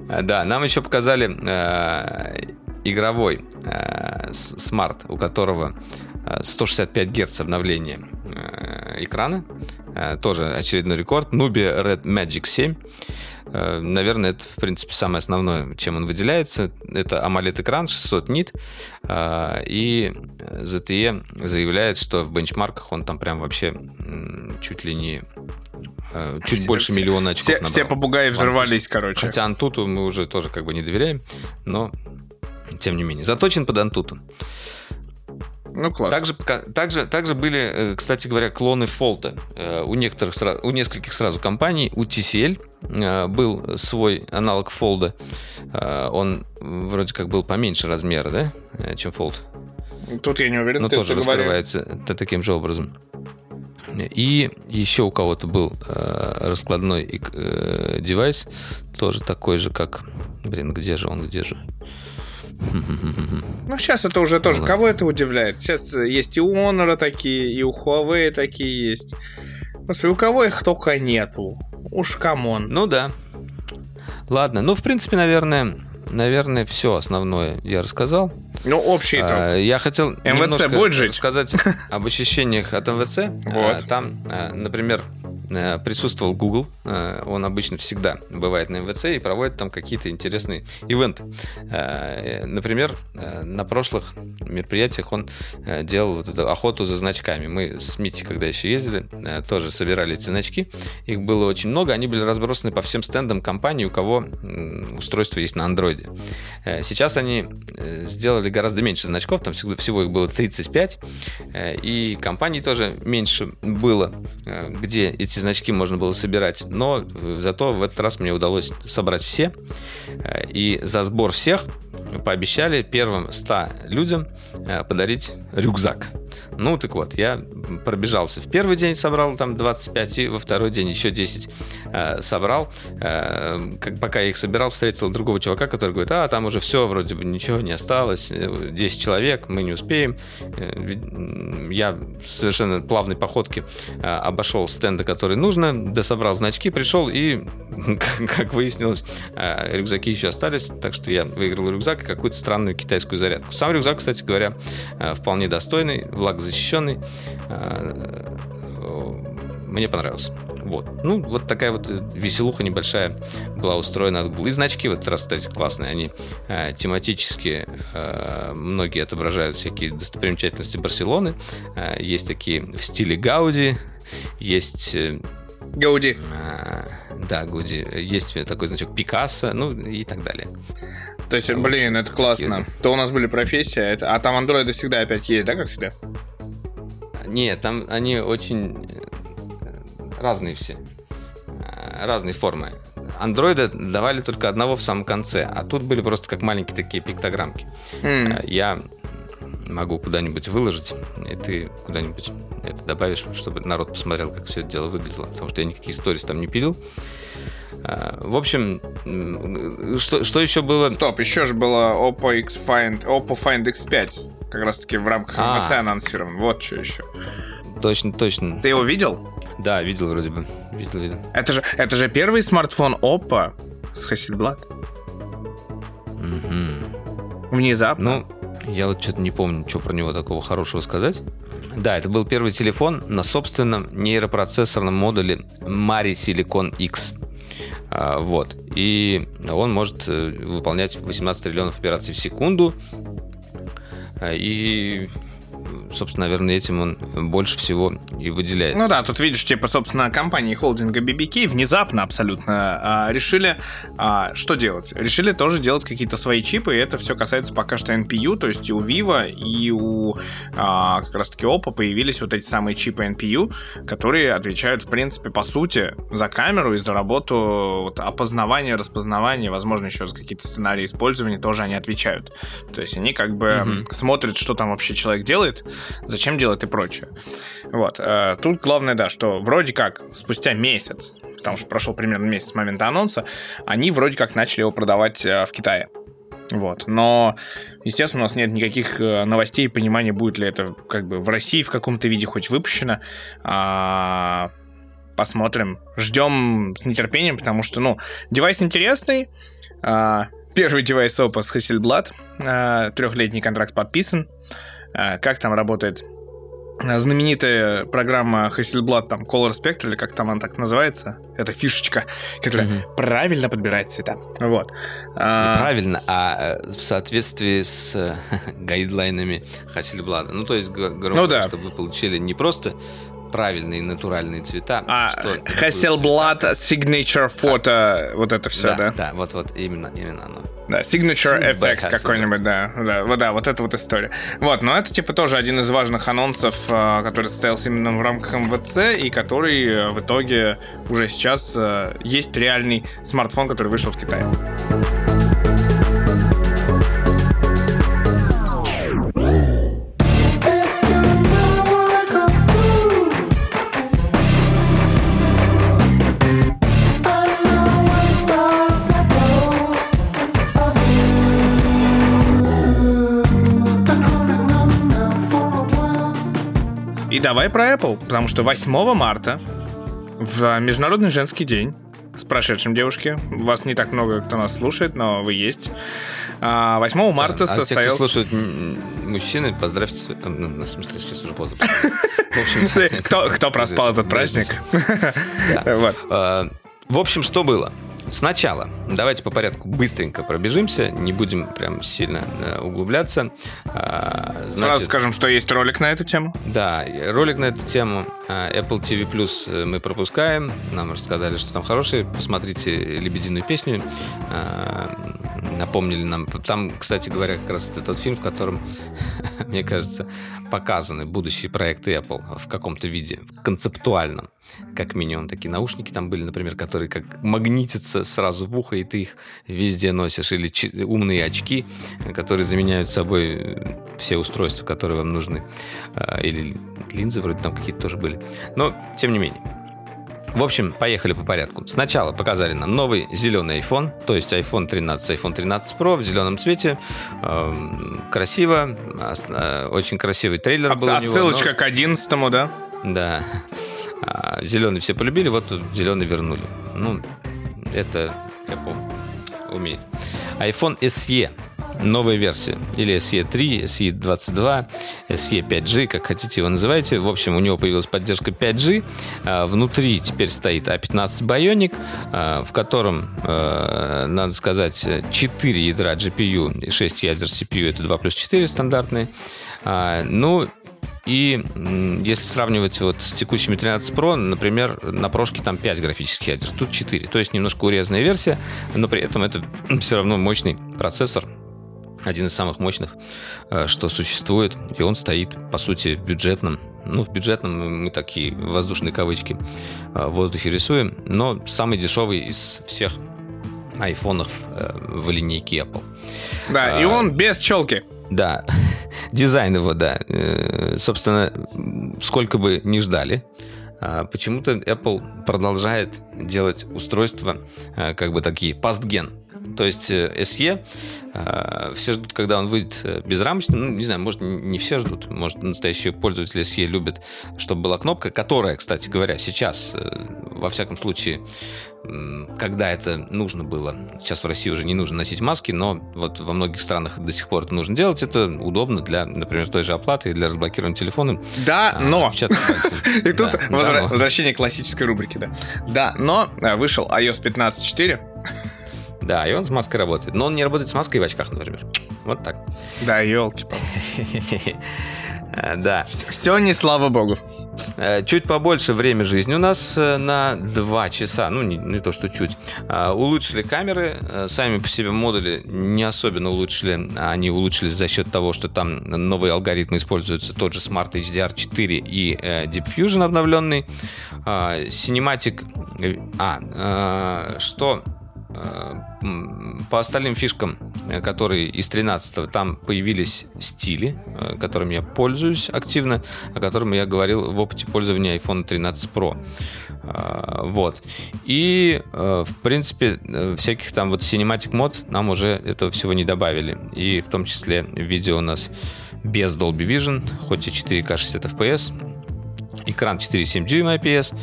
А, да, нам еще показали э, игровой э, смарт, у которого 165 Гц обновление э, экрана. Э, тоже очередной рекорд. Nubia Red Magic 7. Э, наверное, это, в принципе, самое основное, чем он выделяется. Это AMOLED-экран 600 нит. И ZTE заявляет, что в бенчмарках он там прям вообще чуть ли не чуть все, больше все, миллиона очков все, набрал. Все попугаи взорвались, короче. Хотя Антуту мы уже тоже как бы не доверяем, но тем не менее. Заточен под Антуту. Ну, класс. Также, также, также были, э, кстати говоря, клоны Фолта. Э, у некоторых, у нескольких сразу компаний, у TCL э, был свой аналог Фолда. Он вроде как был поменьше размера, да, чем Fold. Тут я не уверен. Но ты, тоже ты раскрывается говоришь. таким же образом. И еще у кого-то был э, раскладной э, девайс, тоже такой же, как... Блин, где же он, где же? Ну, сейчас это уже тоже. Кого это удивляет? Сейчас есть и у Honor такие, и у Huawei такие есть. Господи, у кого их только нету? Уж come on. Ну да. Ладно, ну, в принципе, наверное, наверное, все основное я рассказал. Ну, общий итог. А, я хотел MWC будет жить? рассказать об ощущениях от MWC. Вот. А, там, а, например, Э, присутствовал Google. Э, он обычно всегда бывает на MWC и проводит там какие-то интересные ивенты. Э, например, на прошлых мероприятиях он делал вот эту охоту за значками. Мы с Митей, когда еще ездили, тоже собирали эти значки. Их было очень много. Они были разбросаны по всем стендам компании, у кого устройство есть на андроиде. Сейчас они сделали гораздо меньше значков, там всего их было 35, и компаний тоже меньше было, где эти значки можно было собирать, но зато в этот раз мне удалось собрать все. Э, и за сбор всех пообещали первым 100 людям э, подарить рюкзак. Ну, так вот, я пробежался. В первый день собрал там 25, и во второй день еще 10 э, собрал. Э, как, пока я их собирал, встретил другого чувака, который говорит, а, там уже все, вроде бы ничего не осталось, 10 человек, мы не успеем. Э, я в совершенно плавной походке э, обошел стенды, которые нужно, дособрал значки, пришел, и, как выяснилось, э, рюкзаки еще остались, так что я выиграл рюкзак и какую-то странную китайскую зарядку. Сам рюкзак, кстати говоря, э, вполне достойный, влагозащищенный. А, мне понравился. Вот. Ну, вот такая вот э, веселуха небольшая была устроена от Google. И значки в этот раз, кстати, классные. Они э, тематически э, многие отображают всякие достопримечательности Барселоны. Э, есть такие в стиле Гауди, есть... Э, Гауди. Э, да, Гауди. Есть такой значок Пикассо, ну и так далее. То есть, блин, это классно. То у нас были профессии, а, это... а там андроиды всегда опять есть, да, как всегда? Нет, там они очень э, разные все. Э, разные формы. Андроиды давали только одного в самом конце, а тут были просто как маленькие такие пиктограммки. Mm. Я могу куда-нибудь выложить, и ты куда-нибудь это добавишь, чтобы народ посмотрел, как все это дело выглядело. Потому что я никакие истории там не пилил. В общем, что, что еще было? Стоп, еще же было Oppo X Find, Oppo Find X5 как раз таки в рамках а. МВЦ анонсирован. Вот что еще. Точно, точно. Ты его видел? Да, видел вроде бы. Видел, видел. Это же, это же первый смартфон Oppo с Hasselblad. Угу. Внезапно. Ну, я вот что-то не помню, что про него такого хорошего сказать. Да, это был первый телефон на собственном нейропроцессорном модуле Mari Silicon X. А, вот. И он может э, выполнять 18 триллионов операций в секунду а, и собственно, наверное, этим он больше всего и выделяется. Ну да, тут видишь, типа, собственно, компании холдинга BBK внезапно абсолютно а, решили, а, что делать? Решили тоже делать какие-то свои чипы, и это все касается пока что NPU, то есть у Vivo, и у а, как раз-таки Oppo появились вот эти самые чипы NPU, которые отвечают, в принципе, по сути, за камеру и за работу вот, опознавания, распознавания, возможно, еще за какие-то сценарии использования тоже они отвечают. То есть они как бы mm-hmm. смотрят, что там вообще человек делает, зачем делать и прочее. Вот. Э, тут главное, да, что вроде как спустя месяц, потому что прошел примерно месяц с момента анонса, они вроде как начали его продавать э, в Китае. Вот. Но, естественно, у нас нет никаких э, новостей и понимания, будет ли это как бы в России в каком-то виде хоть выпущено. А, посмотрим. Ждем с нетерпением, потому что, ну, девайс интересный. А, первый девайс Oppo с Hasselblad. А, трехлетний контракт подписан. А, как там работает знаменитая программа Hasselblad, там, Color Spectre, или как там она так называется, это фишечка, которая mm-hmm. правильно подбирает цвета. Вот. А... Правильно, а э, в соответствии с э, гайдлайнами Hasselblad. Ну, то есть, грубо ну, да. чтобы вы получили не просто правильные натуральные цвета. А Hasselblad Signature Photo, а, вот это все, да? Да, да, вот, вот именно, именно оно. Да, Signature Effect какой-нибудь, да, да, вот, да, вот это вот история. Вот, но это типа тоже один из важных анонсов, а, который состоялся именно в рамках МВЦ и который э, в итоге уже сейчас э, есть реальный смартфон, который вышел в Китае. Давай про Apple, потому что 8 марта, в Международный женский день, с прошедшим, девушки. Вас не так много, кто нас слушает, но вы есть. 8 а, марта да, состоялся... А те, кто слушают мужчины, поздравьте... Ну, ну, в смысле, сейчас уже поздно. В общем... Кто, кто проспал этот праздник? А, в общем, что было? Сначала, давайте по порядку быстренько пробежимся, не будем прям сильно э, углубляться. А, значит, Сразу скажем, что есть ролик на эту тему. Да, ролик на эту тему. А, Apple TV Plus э, мы пропускаем. Нам рассказали, что там хорошие. Посмотрите «Лебединую песню». Напомнили нам. Там, кстати говоря, как раз это тот фильм, в котором, мне кажется, показаны будущие проекты Apple в каком-то виде, в концептуальном как минимум. Такие наушники там были, например, которые как магнитятся сразу в ухо, и ты их везде носишь. Или умные очки, которые заменяют собой э, все устройства, которые вам нужны. А, или линзы вроде там какие-то тоже были. Но, тем не менее. В общем, поехали по порядку. Сначала показали нам новый зеленый iPhone, то есть iPhone 13, iPhone 13 Pro в зеленом цвете. Эм, красиво, э, очень красивый трейлер От, был у него. Отсылочка но... к 11 да? Да. А, зеленый все полюбили, вот зеленый вернули. Ну, это Apple умеет. iPhone SE новая версия. Или SE 3, SE 22, SE 5G, как хотите его называйте. В общем, у него появилась поддержка 5G. А, внутри теперь стоит A15 Bionic, а, в котором, а, надо сказать, 4 ядра GPU и 6 ядер CPU. Это 2 плюс 4 стандартные. Ну, и если сравнивать вот с текущими 13 Pro, например, на прошке там 5 графических ядер, тут 4. То есть немножко урезанная версия, но при этом это все равно мощный процессор, один из самых мощных, э, что существует, и он стоит, по сути, в бюджетном, ну, в бюджетном мы такие воздушные кавычки э, в воздухе рисуем, но самый дешевый из всех айфонов э, в линейке Apple. Да, а, и он без челки. Да, дизайн его, да. Собственно, сколько бы ни ждали, а, почему-то Apple продолжает делать устройства как бы такие пастген то есть э, SE, э, все ждут, когда он выйдет э, безрамочным. Ну, не знаю, может, не все ждут. Может, настоящие пользователи SE любят, чтобы была кнопка, которая, кстати говоря, сейчас, во всяком случае, когда это нужно было, сейчас в России уже не нужно носить маски, но вот во многих странах до сих пор это нужно делать. Это удобно для, например, той же оплаты и для разблокирования телефона. Да, а, но... И тут возвращение к классической рубрике, да. Да, но вышел iOS 15.4, да, и он с маской работает. Но он не работает с маской в очках, например. Вот так. Да, елки Да. Все не слава богу. Э, чуть побольше время жизни у нас э, на 2 часа. Ну, не, не то, что чуть. Э, улучшили камеры. Сами по себе модули не особенно улучшили. Они улучшились за счет того, что там новые алгоритмы используются. Тот же Smart HDR4 и Deep Fusion обновленный. Cinematic... А, что по остальным фишкам, э, которые из 13 там появились стили, э, которыми я пользуюсь активно, о котором я говорил в опыте пользования iPhone 13 Pro. Вот. И, в принципе, всяких там вот Cinematic мод нам уже этого всего не добавили. И в том числе видео у нас без Dolby Vision, хоть и 4К 60 FPS, экран 4,7 дюйма IPS.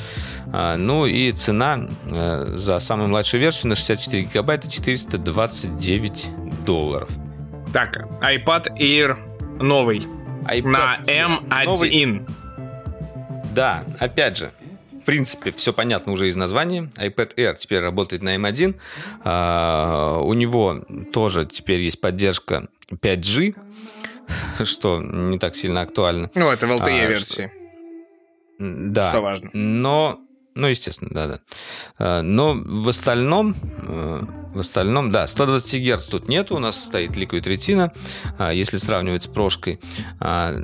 А, ну и цена э, за самую младшую версию на 64 гигабайта 429 долларов. Так, iPad Air новый. iPad на M1. Новый. Да, опять же, в принципе, все понятно уже из названия. iPad Air теперь работает на M1. А, у него тоже теперь есть поддержка 5G, что не так сильно актуально. Ну, это в LTE-версии. А, да. Что важно. Но ну, естественно, да, да. Э, но в остальном, э, в остальном, да, 120 Гц тут нет, у нас стоит Liquid Retina, а если сравнивать с прошкой. А,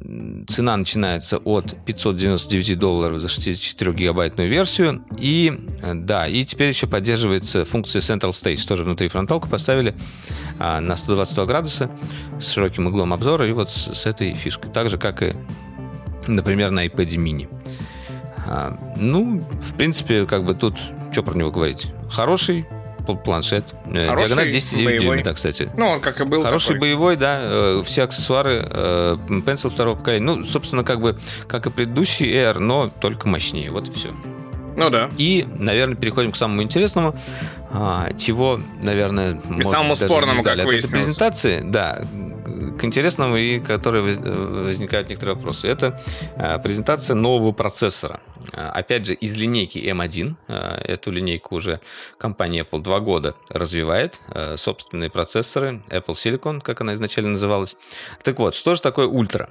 цена начинается от 599 долларов за 64-гигабайтную версию. И, э, да, и теперь еще поддерживается функция Central Stage, тоже внутри фронталку поставили а, на 122 градуса с широким углом обзора и вот с, с этой фишкой. Так же, как и, например, на iPad mini. А, ну, в принципе, как бы тут, что про него говорить? Хороший планшет. Э, Хороший, Диагональ 10,9 дюймов, да, кстати. Ну, он как и был Хороший такой. боевой, да. Э, все аксессуары э, Pencil второго поколения. Ну, собственно, как бы, как и предыдущий Air, но только мощнее. Вот и все. Ну да. И, наверное, переходим к самому интересному, а, чего, наверное, и самому спорному, как от этой презентации. Да, к интересному и которые возникают некоторые вопросы. Это а, презентация нового процессора. А, опять же, из линейки M1. А, эту линейку уже компания Apple два года развивает. Собственные процессоры Apple Silicon, как она изначально называлась. Так вот, что же такое ультра?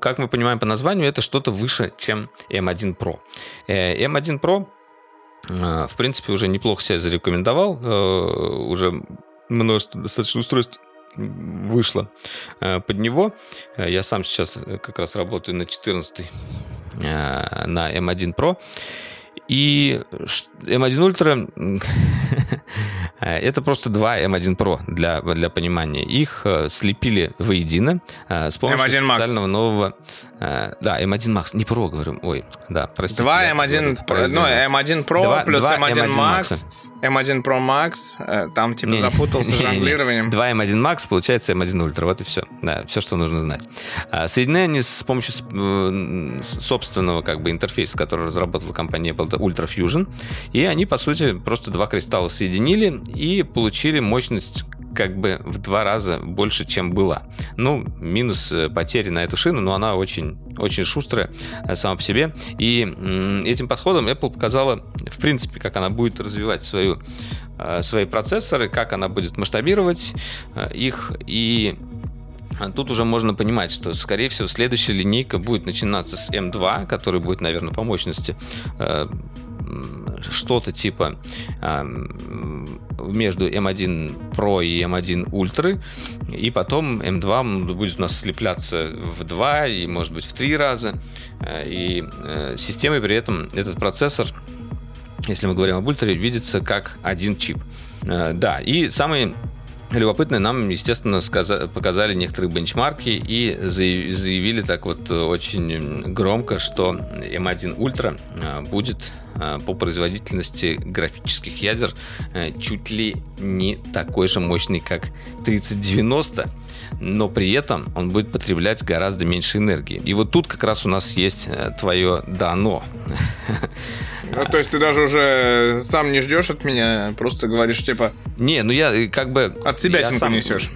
Как мы понимаем по названию, это что-то выше, чем M1 Pro. Э, M1 Pro в принципе, уже неплохо себя зарекомендовал. Э, уже множество достаточно устройств вышло э, под него. Э, я сам сейчас э, как раз работаю на 14 на M1 Pro. И M1 Ultra это просто два M1 Pro для, для понимания. Их слепили воедино с помощью M1 специального нового Э, да, M1 Max, не Pro, говорю, ой, да, простите. Два M1, Pro, ну, M1 Pro 2, плюс 2 M1, M1 Max, M1 Pro Max, э, там типа не, запутался с жонглированием. Два M1 Max, получается M1 Ultra, вот и все. Да, все, что нужно знать. А, соединены они с помощью э, собственного как бы интерфейса, который разработала компания Apple, это Ultra Fusion, и они, по сути, просто два кристалла соединили и получили мощность как бы в два раза больше, чем была. Ну, минус потери на эту шину, но она очень, очень шустрая сама по себе. И этим подходом Apple показала, в принципе, как она будет развивать свою, свои процессоры, как она будет масштабировать их. И Тут уже можно понимать, что, скорее всего, следующая линейка будет начинаться с M2, который будет, наверное, по мощности э, что-то типа э, между M1 Pro и M1 Ultra, и потом M2 будет у нас слепляться в 2 и, может быть, в 3 раза, э, и э, системой при этом этот процессор, если мы говорим об Ultra, видится как один чип. Э, да, и самый Любопытно, нам, естественно, показали некоторые бенчмарки и заявили так вот очень громко, что M1 Ultra а, будет а, по производительности графических ядер чуть ли не такой же мощный, как 3090, но при этом он будет потреблять гораздо меньше энергии. И вот тут как раз у нас есть твое «дано». Ну, то есть ты даже уже сам не ждешь от меня, просто говоришь, типа... Не, ну я как бы... От себя сам... несешь.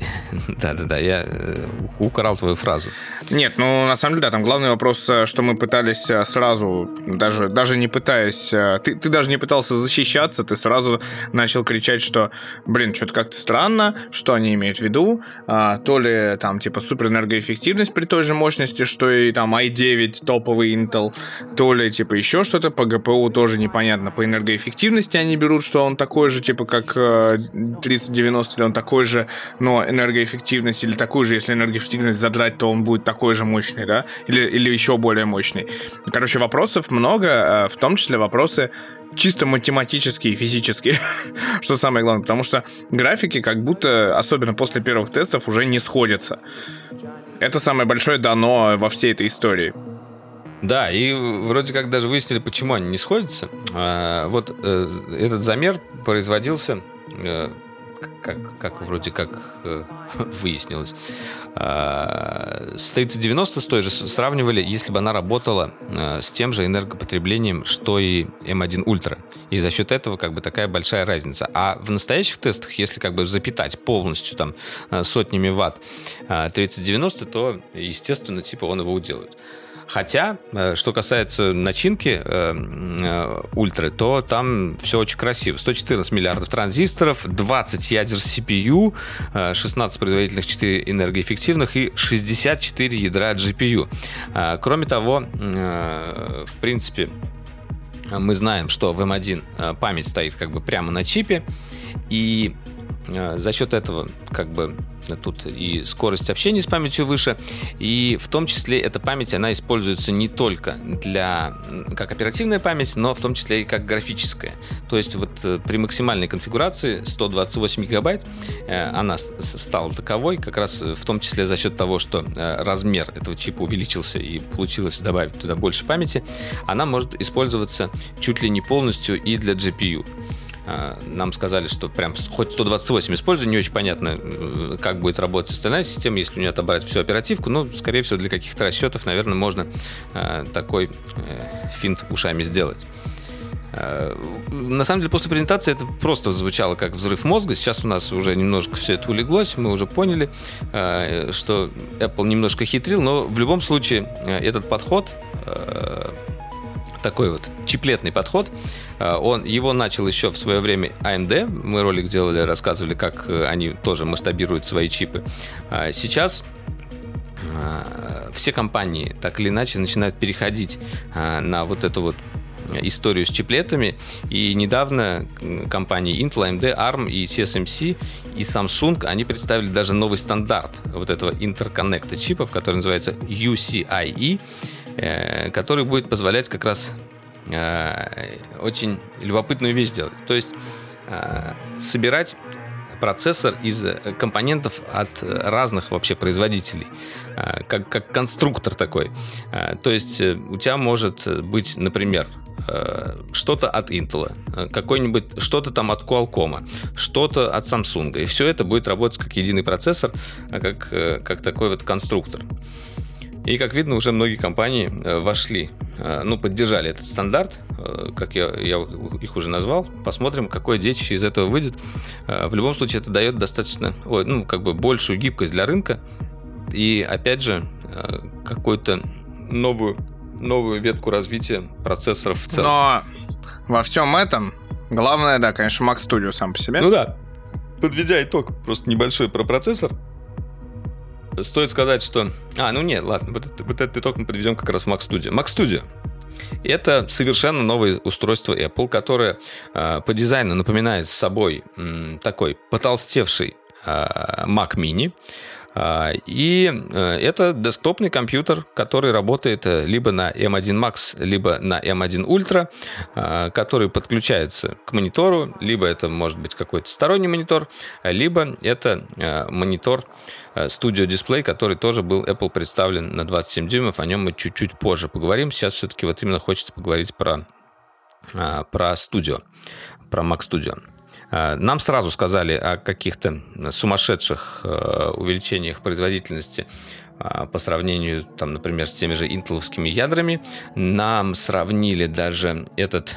Да-да-да, я э, украл твою фразу. Нет, ну на самом деле, да, там главный вопрос, э, что мы пытались э, сразу, даже, даже не пытаясь, ты, ты даже не пытался защищаться, ты сразу начал кричать, что, блин, что-то как-то странно, что они имеют в виду, а, то ли там типа суперэнергоэффективность при той же мощности, что и там i9 топовый Intel, то ли типа еще что-то по GPU тоже непонятно, по энергоэффективности они берут, что он такой же, типа как 3090, или он такой же, но энергоэффективность, или такую же, если энергоэффективность задрать, то он будет такой же мощный, да, или, или еще более мощный. Короче, вопросов много, э, в том числе вопросы чисто математические и физические, что самое главное, потому что графики как будто, особенно после первых тестов, уже не сходятся. Это самое большое дано во всей этой истории. Да, и вроде как даже выяснили, почему они не сходятся. А, вот э, этот замер производился э, как, как вроде как э, выяснилось. А, с 3090 с той же сравнивали, если бы она работала э, с тем же энергопотреблением, что и M1 Ultra. И за счет этого как бы такая большая разница. А в настоящих тестах, если как бы запитать полностью там э, сотнями ватт 3090, то, естественно, типа он его уделает. Хотя, э, что касается начинки э, э, ультры, то там все очень красиво. 114 миллиардов транзисторов, 20 ядер CPU, 16 производительных, 4 энергоэффективных и 64 ядра GPU. Кроме того, в принципе, мы знаем, что в M1 память стоит как бы прямо на чипе, и за счет этого как бы тут и скорость общения с памятью выше, и в том числе эта память, она используется не только для, как оперативная память, но в том числе и как графическая. То есть вот э, при максимальной конфигурации 128 гигабайт э, она стала таковой, как раз в том числе за счет того, что э, размер этого чипа увеличился и получилось добавить туда больше памяти, она может использоваться чуть ли не полностью и для GPU. А, нам сказали, что прям хоть 128 используй, не очень понятно, э, как будет работать остальная система, если у нее отобрать всю оперативку. Ну, скорее всего, для каких-то расчетов, наверное, можно а, такой э, финт ушами сделать. На самом деле, после презентации это просто звучало как взрыв мозга. Сейчас у нас уже немножко все это улеглось. Мы уже поняли, что Apple немножко хитрил, но в любом случае этот подход такой вот чиплетный подход. А, он, его начал еще в свое время AMD. Мы ролик делали, рассказывали, как э, они тоже масштабируют свои чипы. А, сейчас а, все компании так или иначе начинают переходить на вот эту вот историю с чиплетами. И недавно компании Intel, AMD, ARM и TSMC и Samsung, они представили даже новый стандарт вот этого интерконнекта чипов, который называется UCIe. Э, который будет позволять как раз э, очень любопытную вещь сделать. То есть э, собирать процессор из компонентов от разных вообще производителей, как, как конструктор такой. То есть у тебя может быть, например, что-то от Intel, какой-нибудь, что-то там от Qualcomm, что-то от Samsung. И все это будет работать как единый процессор, как, как такой вот конструктор. И, как видно, уже многие компании э, вошли, э, ну, поддержали этот стандарт. как я, я их уже назвал. Посмотрим, какое детище из этого выйдет. В любом случае, это дает достаточно, ой, ну, как бы большую гибкость для рынка. И, опять же, какую-то новую, новую ветку развития процессоров в целом. Но во всем этом главное, да, конечно, Mac Studio сам по себе. Ну да. Подведя итог, просто небольшой про процессор. Стоит сказать, что... А, ну нет, ладно, вот, это, вот этот итог мы подведем как раз в Mac Studio. Mac Studio это совершенно новое устройство Apple, которое э, по дизайну напоминает собой э, такой потолстевший э, Mac Mini. А, и э, это десктопный компьютер, который работает э, либо на M1 Max, либо на M1 Ultra, а, который подключается к монитору, либо это может быть какой-то сторонний монитор, либо это э, монитор Studio Display, который тоже был Apple представлен на 27 дюймов. О нем мы чуть-чуть позже поговорим. Сейчас все-таки вот именно хочется поговорить про, а, про Studio, про Mac Studio. Э, нам сразу сказали о каких-то сумасшедших э, увеличениях производительности э, по сравнению, там, например, с теми же интеловскими ядрами. Нам сравнили даже этот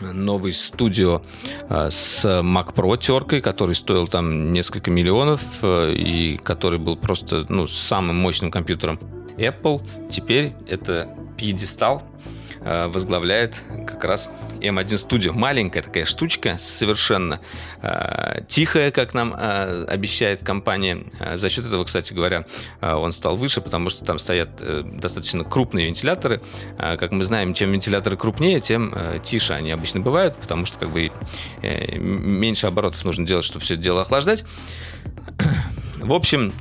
новый студио с Mac Pro теркой, который стоил там несколько миллионов и который был просто ну, самым мощным компьютером Apple. Теперь это пьедестал Э, возглавляет как раз M1 Studio. Маленькая такая штучка, совершенно э, тихая, как нам э, обещает компания. За счет этого, кстати говоря, он стал выше, потому что там стоят достаточно крупные вентиляторы. Как мы знаем, чем вентиляторы крупнее, тем тише они обычно бывают, потому что как бы меньше оборотов нужно делать, чтобы все это дело охлаждать. В общем,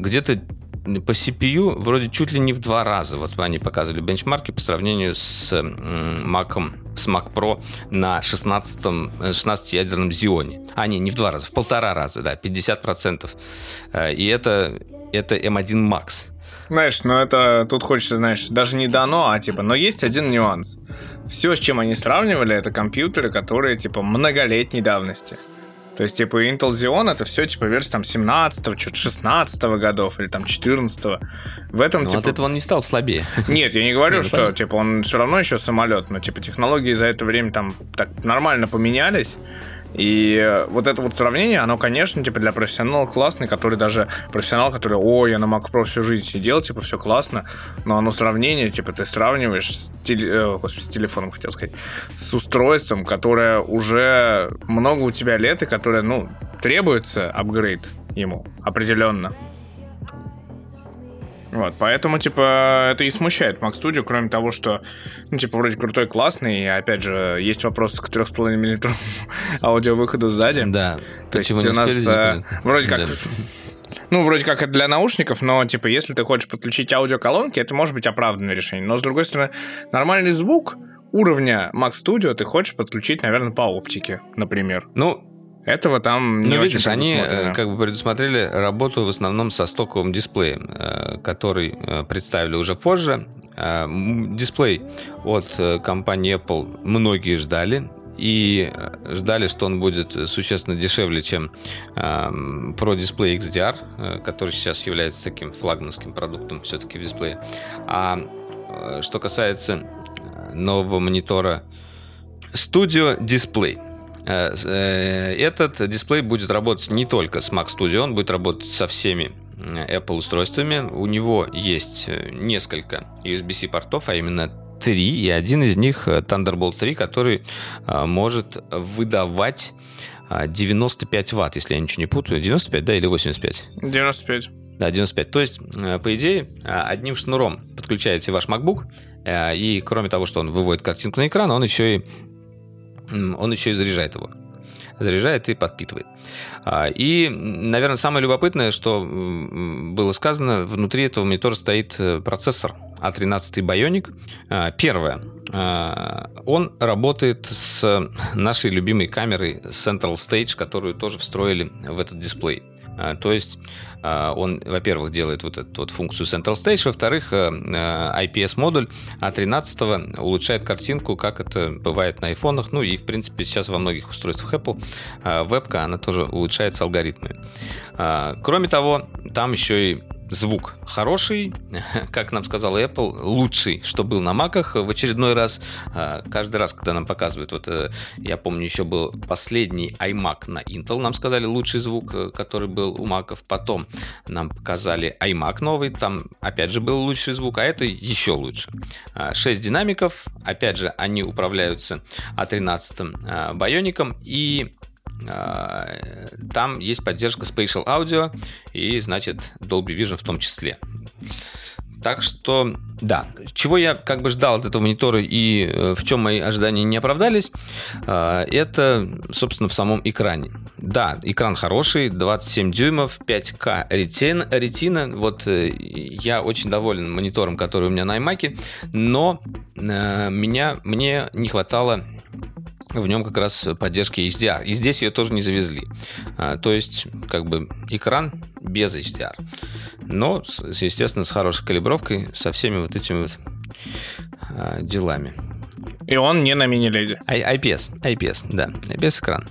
где-то по CPU вроде чуть ли не в два раза. Вот они показывали бенчмарки по сравнению с Mac, с Mac Pro на 16, 16-ядерном Xeon. А, не, не в два раза, в полтора раза, да, 50%. Э, и это, это M1 Max. Знаешь, ну это тут хочется, знаешь, даже не дано, а типа, но есть один нюанс. Все, с чем они сравнивали, это компьютеры, которые типа многолетней давности. То есть, типа, Intel Xeon это все, типа, версия там 17-го, что-то 16 годов или там 14-го. В этом, но типа... от этого он не стал слабее. Нет, я не говорю, ну, что, типа, он все равно еще самолет, но, типа, технологии за это время там так нормально поменялись. И вот это вот сравнение, оно, конечно, типа для профессионала классный, который даже профессионал, который, о, я на Mac Pro всю жизнь сидел, типа все классно, но оно сравнение, типа ты сравниваешь с, теле... э, господи, с телефоном, хотел сказать, с устройством, которое уже много у тебя лет и которое, ну, требуется апгрейд ему определенно. Вот, поэтому, типа, это и смущает Mac Studio, кроме того, что, ну, типа, вроде крутой, классный, и, опять же, есть вопрос к 3,5 мм аудиовыходу сзади. Да. То есть у нас а, вроде как... Ну, вроде как это для наушников, но, типа, если ты хочешь подключить аудиоколонки, это может быть оправданное решение. Но, с другой стороны, нормальный звук уровня Mac Studio ты хочешь подключить, наверное, по оптике, например. Ну, этого там не Ну, видишь, они э, как бы предусмотрели работу в основном со стоковым дисплеем, э, который э, представили уже позже. Дисплей от компании Apple многие ждали, и ждали, что он будет существенно дешевле, чем Pro Display XDR, который сейчас является таким флагманским продуктом все-таки в дисплее. А что касается нового монитора Studio Display – Э, э, этот дисплей будет работать не только с Mac Studio, он будет работать со всеми Apple устройствами. У него есть э, несколько USB-C портов, а именно три, и один из них Thunderbolt 3, который может выдавать 95 ватт, если я ничего не путаю. 95, да, или 85? 95. Да, 95. То есть, по идее, одним шнуром подключаете ваш MacBook, и кроме того, что он выводит картинку на экран, он еще и он еще и заряжает его. Заряжает и подпитывает. А, и, наверное, самое любопытное, что было сказано, внутри этого монитора стоит э, процессор A13 Bionic. А, первое. А, он работает с нашей любимой камерой Central Stage, которую тоже встроили в этот дисплей. А, то есть а, он, во-первых, делает вот эту вот функцию Central Stage, во-вторых, э, э, IPS-модуль A13 улучшает картинку, как это бывает на айфонах, ну и, в принципе, сейчас во многих устройствах Apple а, вебка, она тоже улучшается алгоритмами. Кроме того, там еще и звук хороший, как нам сказал Apple, лучший, что был на маках в очередной раз. А, каждый раз, когда нам показывают, вот э, я помню, еще был последний iMac на Intel, нам сказали лучший звук, э, который был у маков. Потом нам показали iMac новый, там опять же был лучший звук, а это еще лучше. 6 а, динамиков, опять же, они управляются А13 байоником и а, там есть поддержка Spatial Audio и, значит, Dolby Vision в том числе. Так что, да, чего я как бы ждал от этого монитора и э, в чем мои ожидания не оправдались, э, это, собственно, в самом экране. Да, экран хороший, 27 дюймов, 5К ретина, ретина. Вот э, я очень доволен монитором, который у меня на iMac, но меня, мне не хватало в нем как раз поддержки HDR. И здесь ее тоже не завезли. А, то есть, как бы экран без HDR. Но, с, естественно, с хорошей калибровкой, со всеми вот этими вот а, делами. И он не на мини-леди. IPS, IPS, да, IPS экран.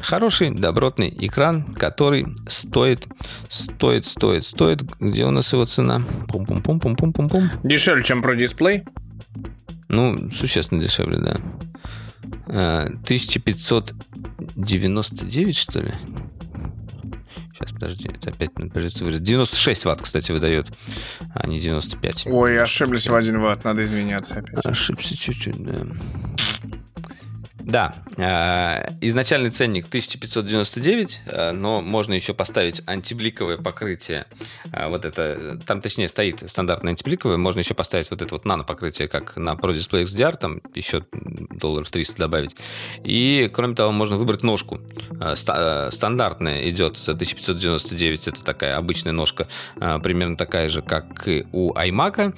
Хороший, добротный экран, который стоит, стоит, стоит, стоит. Где у нас его цена? Пум-пум-пум-пум-пум-пум. Дешевле, чем про дисплей? Ну, существенно дешевле, да. 1599, э, что ли? Сейчас, подожди, это опять придется выразить. 96 ватт, кстати, выдает, а не 95. Ой, ошиблись в 1 ватт, надо извиняться опять. Ошибся чуть-чуть, да. Да, э, изначальный ценник 1599, э, но можно еще поставить антибликовое покрытие. Э, вот это, там точнее стоит стандартное антибликовое, можно еще поставить вот это вот нано покрытие, как на Pro Display XDR, там еще долларов 300 добавить. И, кроме того, можно выбрать ножку. Стандартная идет за 1599, это такая обычная ножка, примерно такая же, как и у iMac.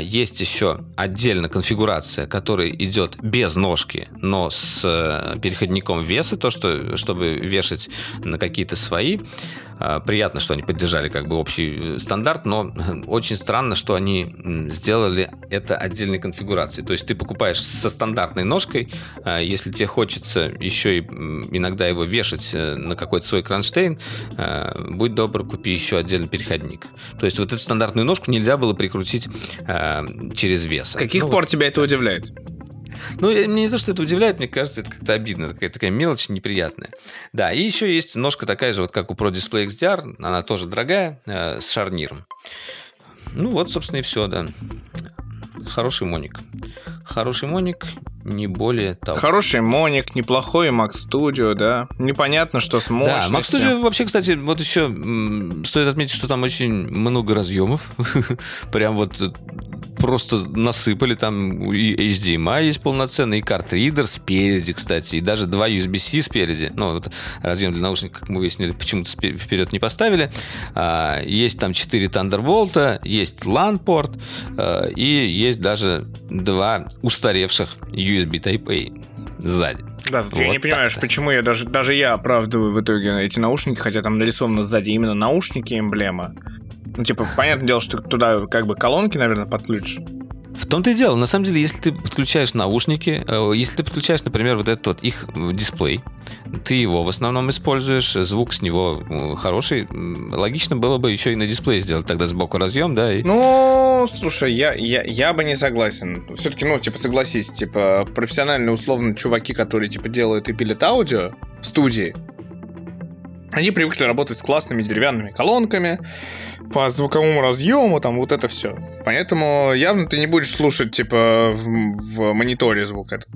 Есть еще отдельно конфигурация, которая идет без ножки, но с э, переходником веса, то, что, чтобы вешать на какие-то свои. А, приятно, что они поддержали как бы общий э, стандарт, но очень странно, что они сделали это отдельной конфигурацией. То есть ты покупаешь со стандартной ножкой, а, если тебе хочется еще и иногда его вешать э, на какой-то свой кронштейн, будь добр, купи еще отдельный переходник. То есть вот эту стандартную ножку нельзя было прикрутить через вес. С каких ну, пор вот, тебя это удивляет? Ну, мне не то, что это удивляет, мне кажется, это как-то обидно, такая, такая мелочь неприятная. Да, и еще есть ножка такая же, вот как у Pro Display XDR, она тоже дорогая, э, с шарниром. Ну вот, собственно, и все, да. Хороший моник. Хороший моник, не более того. Хороший моник, неплохой Mac Studio, да. Непонятно, что с мощностью. Да, Mac Studio вообще, кстати, вот еще стоит отметить, что там очень много разъемов. Прям вот просто насыпали. Там и HDMI есть полноценный, и картридер спереди, кстати, и даже два USB-C спереди. Ну, вот разъем для наушников, как мы выяснили, почему-то вперед не поставили. А, есть там 4 Thunderbolt, есть LAN-порт, а, и есть даже два устаревших USB Type-A сзади. Да, вот я не понимаешь, почему я даже, даже я оправдываю в итоге эти наушники, хотя там нарисовано сзади именно наушники эмблема. Ну, типа, понятное дело, что туда как бы колонки, наверное, подключишь. В том-то и дело. На самом деле, если ты подключаешь наушники, э, если ты подключаешь, например, вот этот вот их дисплей, ты его в основном используешь, звук с него хороший, логично было бы еще и на дисплее сделать тогда сбоку разъем, да? И... Ну, слушай, я, я, я бы не согласен. Все-таки, ну, типа, согласись, типа, профессиональные, условно, чуваки, которые, типа, делают и пилят аудио в студии, они привыкли работать с классными деревянными колонками, по звуковому разъему, там вот это все. Поэтому явно ты не будешь слушать, типа, в, в мониторе звук этот.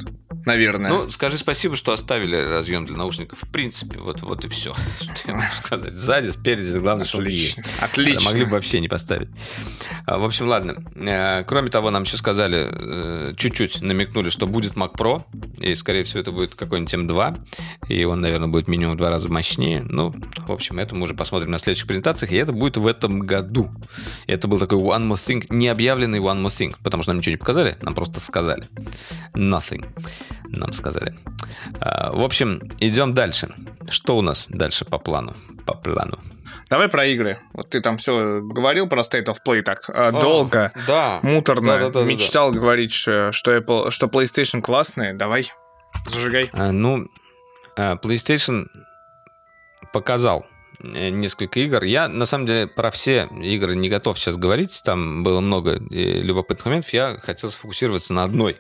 Наверное. Ну, скажи спасибо, что оставили разъем для наушников. В принципе, вот, вот и все. Что я могу сказать. Сзади, спереди, главное, что он есть. Отлично. Могли бы вообще не поставить. А, в общем, ладно. Э, кроме того, нам еще сказали, э, чуть-чуть намекнули, что будет Mac Pro. И, скорее всего, это будет какой-нибудь M2. И он, наверное, будет минимум в два раза мощнее. Ну, в общем, это мы уже посмотрим на следующих презентациях. И это будет в этом году. Это был такой One More Thing, не объявленный One More Thing, потому что нам ничего не показали, нам просто сказали. Nothing нам сказали. А, в общем, идем дальше. Что у нас дальше по плану? По плану. Давай про игры. Вот ты там все говорил про State of Play так а, долго, да. муторно. Да, да, да, мечтал да. говорить, что, Apple, что PlayStation классные. Давай, зажигай. А, ну, а, PlayStation показал несколько игр. Я, на самом деле, про все игры не готов сейчас говорить. Там было много э, любопытных моментов. Я хотел сфокусироваться на одной.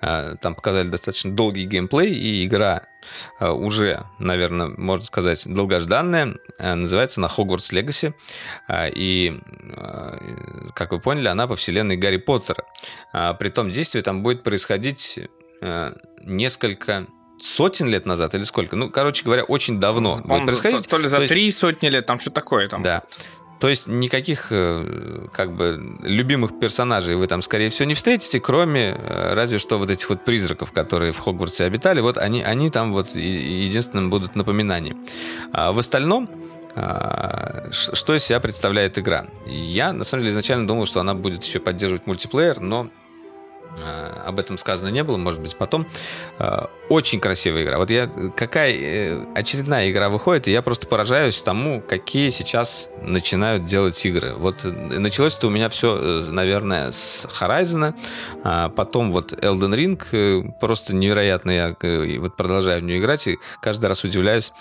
Э, там показали достаточно долгий геймплей, и игра уже, наверное, можно сказать, долгожданная. Называется она Hogwarts Legacy. И, как вы поняли, она по вселенной Гарри Поттера. Притом действие там будет происходить несколько сотен лет назад или сколько? Ну, короче говоря, очень давно будет происходить. То, то ли за три есть... сотни лет, там что такое там. Да. То есть никаких э, как бы любимых персонажей вы там, скорее всего, не встретите, кроме э, разве что вот этих вот призраков, которые в Хогвартсе обитали. Вот они, они там вот единственным будут напоминанием. А в остальном а, что из себя представляет игра? Я, на самом деле, изначально думал, что она будет еще поддерживать мультиплеер, но об этом сказано не было, может быть, потом. Э, очень красивая игра. Вот я, какая э, очередная игра выходит, и я просто поражаюсь тому, какие сейчас начинают делать игры. Вот началось это у меня все, наверное, с Horizon, а потом вот Elden Ring, просто невероятно. Я вот продолжаю в нее играть, и каждый раз удивляюсь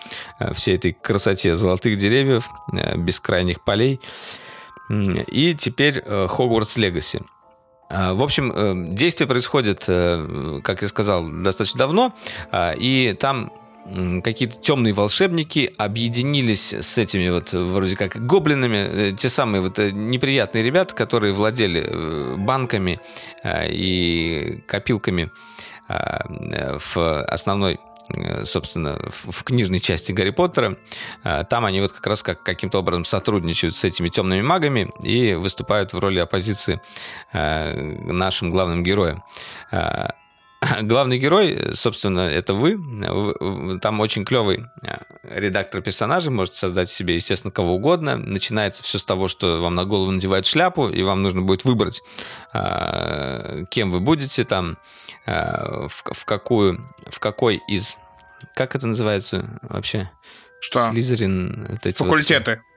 всей этой красоте золотых деревьев, бескрайних полей. И теперь Hogwarts Legacy. А, в общем, э, действие происходит, э, как я сказал, достаточно давно, а, и там какие-то темные волшебники объединились с этими вот вроде как гоблинами, э, те самые вот неприятные ребята, которые владели банками и копилками в основной собственно, в, в книжной части Гарри Поттера. Э, там они вот как раз как, каким-то образом сотрудничают с этими темными магами и выступают в роли оппозиции э, нашим главным героям. Главный герой, собственно, это вы. Там очень клевый редактор персонажей, можете создать себе, естественно, кого угодно. Начинается все с того, что вам на голову надевают шляпу, и вам нужно будет выбрать, кем вы будете там, в, в, какую, в какой из как это называется вообще? Что? Слизерин. Вот Факультеты. Вот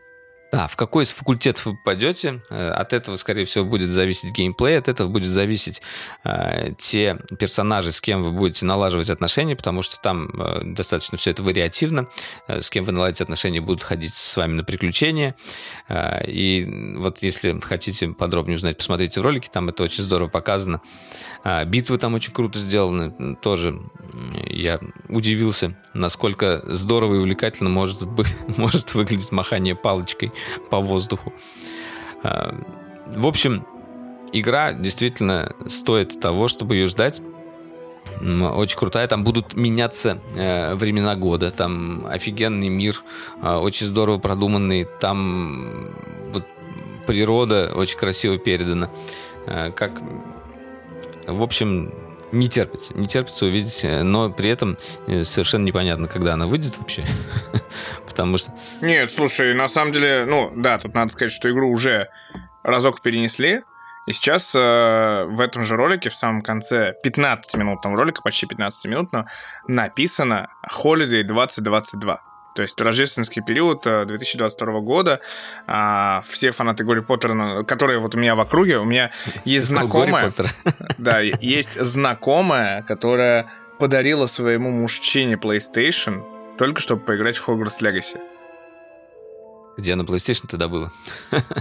да, в какой из факультетов вы попадете, э, от этого, скорее всего, будет зависеть геймплей, от этого будет зависеть э, те персонажи, с кем вы будете налаживать отношения, потому что там э, достаточно все это вариативно, э, с кем вы наладите отношения, будут ходить с вами на приключения. Э, и вот если хотите подробнее узнать, посмотрите в ролике, там это очень здорово показано. Э, битвы там очень круто сделаны, тоже я удивился, насколько здорово и увлекательно может, быть, может выглядеть махание палочкой по воздуху. А, в общем, игра действительно стоит того, чтобы ее ждать. Очень крутая. Там будут меняться э, времена года. Там офигенный мир, э, очень здорово продуманный. Там вот, природа очень красиво передана. Э, как, в общем, не терпится, не терпится увидеть, э, но при этом э, совершенно непонятно, когда она выйдет вообще, потому что... Нет, слушай, на самом деле, ну, да, тут надо сказать, что игру уже разок перенесли, и сейчас э, в этом же ролике, в самом конце 15-минутного ролика, почти 15-минутного, написано Holiday 2022. То есть рождественский период 2022 э, года. А, все фанаты Гарри Поттера, которые вот у меня в округе, у меня есть знакомая... Да, есть знакомая, которая подарила своему мужчине PlayStation только чтобы поиграть в Hogwarts Legacy. Где на PlayStation ты добыла?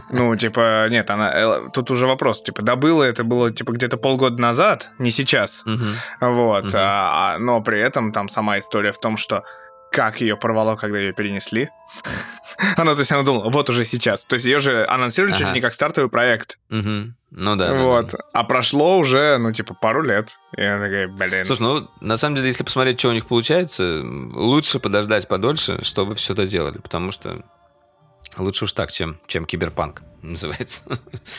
Ну, типа, нет, она... Э, тут уже вопрос. Типа, добыла это было, типа, где-то полгода назад, не сейчас. Угу. Вот. Угу. А, но при этом там сама история в том, что как ее порвало, когда ее перенесли. она, то есть, она думала, вот уже сейчас. То есть, ее же анонсировали ага. чуть ли не как стартовый проект. Угу. Ну да. Вот. Да, да. А прошло уже, ну, типа, пару лет. И она такая, блин. Слушай, ну, на самом деле, если посмотреть, что у них получается, лучше подождать подольше, чтобы все это делали. Потому что лучше уж так, чем, чем киберпанк называется.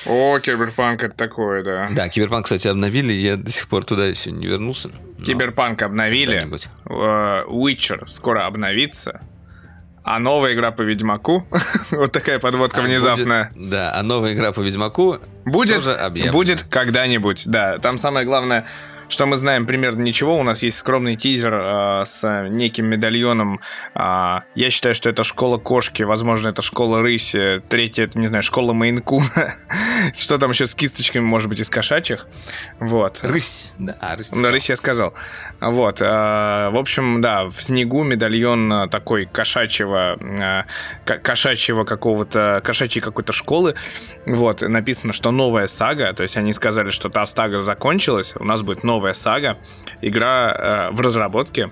О, Киберпанк это такое, да. Да, Киберпанк, кстати, обновили, я до сих пор туда еще не вернулся. Киберпанк обновили. Witcher скоро обновится. А новая игра по Ведьмаку, вот такая подводка а внезапная. Будет, да, а новая игра по Ведьмаку будет, будет когда-нибудь. Да, там самое главное, что мы знаем примерно ничего. У нас есть скромный тизер э, с неким медальоном. Э, я считаю, что это школа кошки, возможно, это школа рыси, третья, это, не знаю, школа Мейнкуна. что там еще с кисточками, может быть, из кошачьих. Вот. Рысь. Да, а, рысь. Да, рысь я сказал. Вот. Э, в общем, да, в снегу медальон э, такой кошачьего, э, кошачьего какого-то, кошачьей какой-то школы. Вот. Написано, что новая сага, то есть они сказали, что та сага закончилась, у нас будет новая сага, игра в разработке.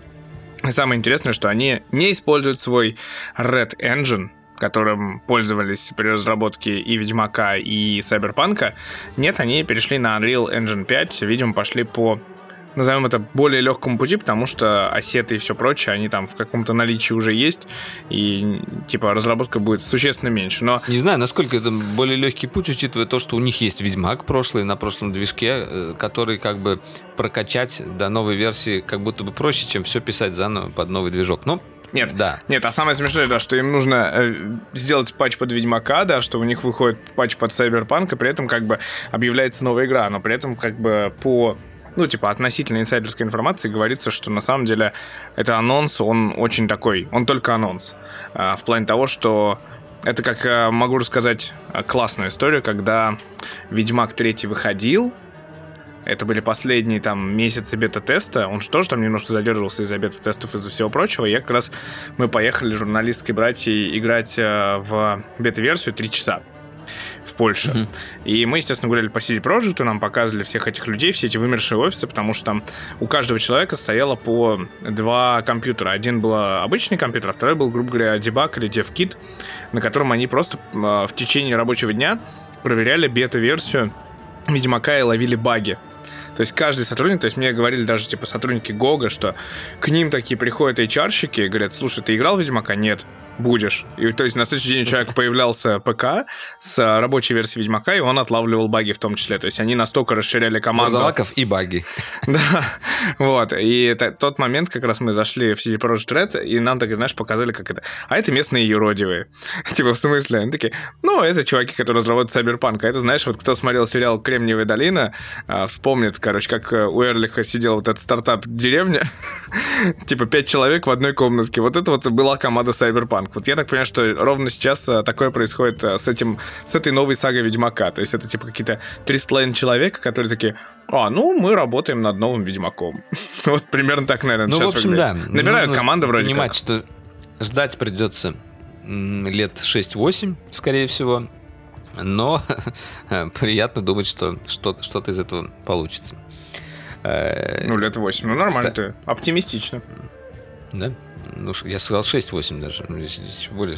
И самое интересное, что они не используют свой Red Engine, которым пользовались при разработке и Ведьмака, и Сайберпанка. Нет, они перешли на Unreal Engine 5, видимо, пошли по назовем это более легкому пути, потому что ассеты и все прочее, они там в каком-то наличии уже есть, и типа разработка будет существенно меньше. Но... Не знаю, насколько это более легкий путь, учитывая то, что у них есть Ведьмак прошлый на прошлом движке, э, который как бы прокачать до новой версии как будто бы проще, чем все писать заново под новый движок. Ну, нет, да. Нет, а самое смешное, да, что им нужно э, сделать патч под Ведьмака, да, что у них выходит патч под Cyberpunk, и при этом как бы объявляется новая игра, но при этом как бы по ну, типа, относительно инсайдерской информации говорится, что на самом деле это анонс, он очень такой, он только анонс. Э, в плане того, что это, как могу рассказать, э, классную историю, когда Ведьмак 3 выходил, это были последние там месяцы бета-теста. Он же тоже там немножко задерживался из-за бета-тестов из-за всего прочего. Я как раз мы поехали журналистской братьей играть э, в бета-версию три часа в Польше. Mm-hmm. И мы, естественно, гуляли по CD Projekt, нам показывали всех этих людей, все эти вымершие офисы, потому что там у каждого человека стояло по два компьютера. Один был обычный компьютер, а второй был, грубо говоря, дебаг или DevKit, на котором они просто э, в течение рабочего дня проверяли бета-версию Ведьмака и ловили баги. То есть каждый сотрудник, то есть мне говорили даже типа сотрудники Гога, что к ним такие приходят HR-щики и говорят, слушай, ты играл в Ведьмака? Нет будешь. И то есть на следующий день у человека появлялся ПК с рабочей версией Ведьмака, и он отлавливал баги в том числе. То есть они настолько расширяли команду. Мордалаков и баги. Да, вот. И тот момент, как раз мы зашли в CD Projekt Red, и нам так, знаешь, показали, как это. А это местные юродивые. типа, в смысле? Они такие, ну, это чуваки, которые разработают Cyberpunk. А это, знаешь, вот кто смотрел сериал «Кремниевая долина», а, вспомнит, короче, как э, у Эрлиха сидел вот этот стартап «Деревня». типа, пять человек в одной комнатке. Вот это вот была команда Cyberpunk. Cyberpunk. Вот я так понимаю, что ровно сейчас э, такое происходит э, с этим, с этой новой сагой Ведьмака. То есть это типа какие-то три с половиной человека, которые такие, а, ну, мы работаем над новым Ведьмаком. вот примерно так, наверное, ну, сейчас в общем, выглядит. да. Набирают команду вроде понимать, как. что ждать придется лет 6-8, скорее всего. Но приятно думать, что что-то из этого получится. Э, ну, лет 8. Ну, нормально ты. Оптимистично. Да? Ну, я сказал 6-8 даже. Ну, Еще более...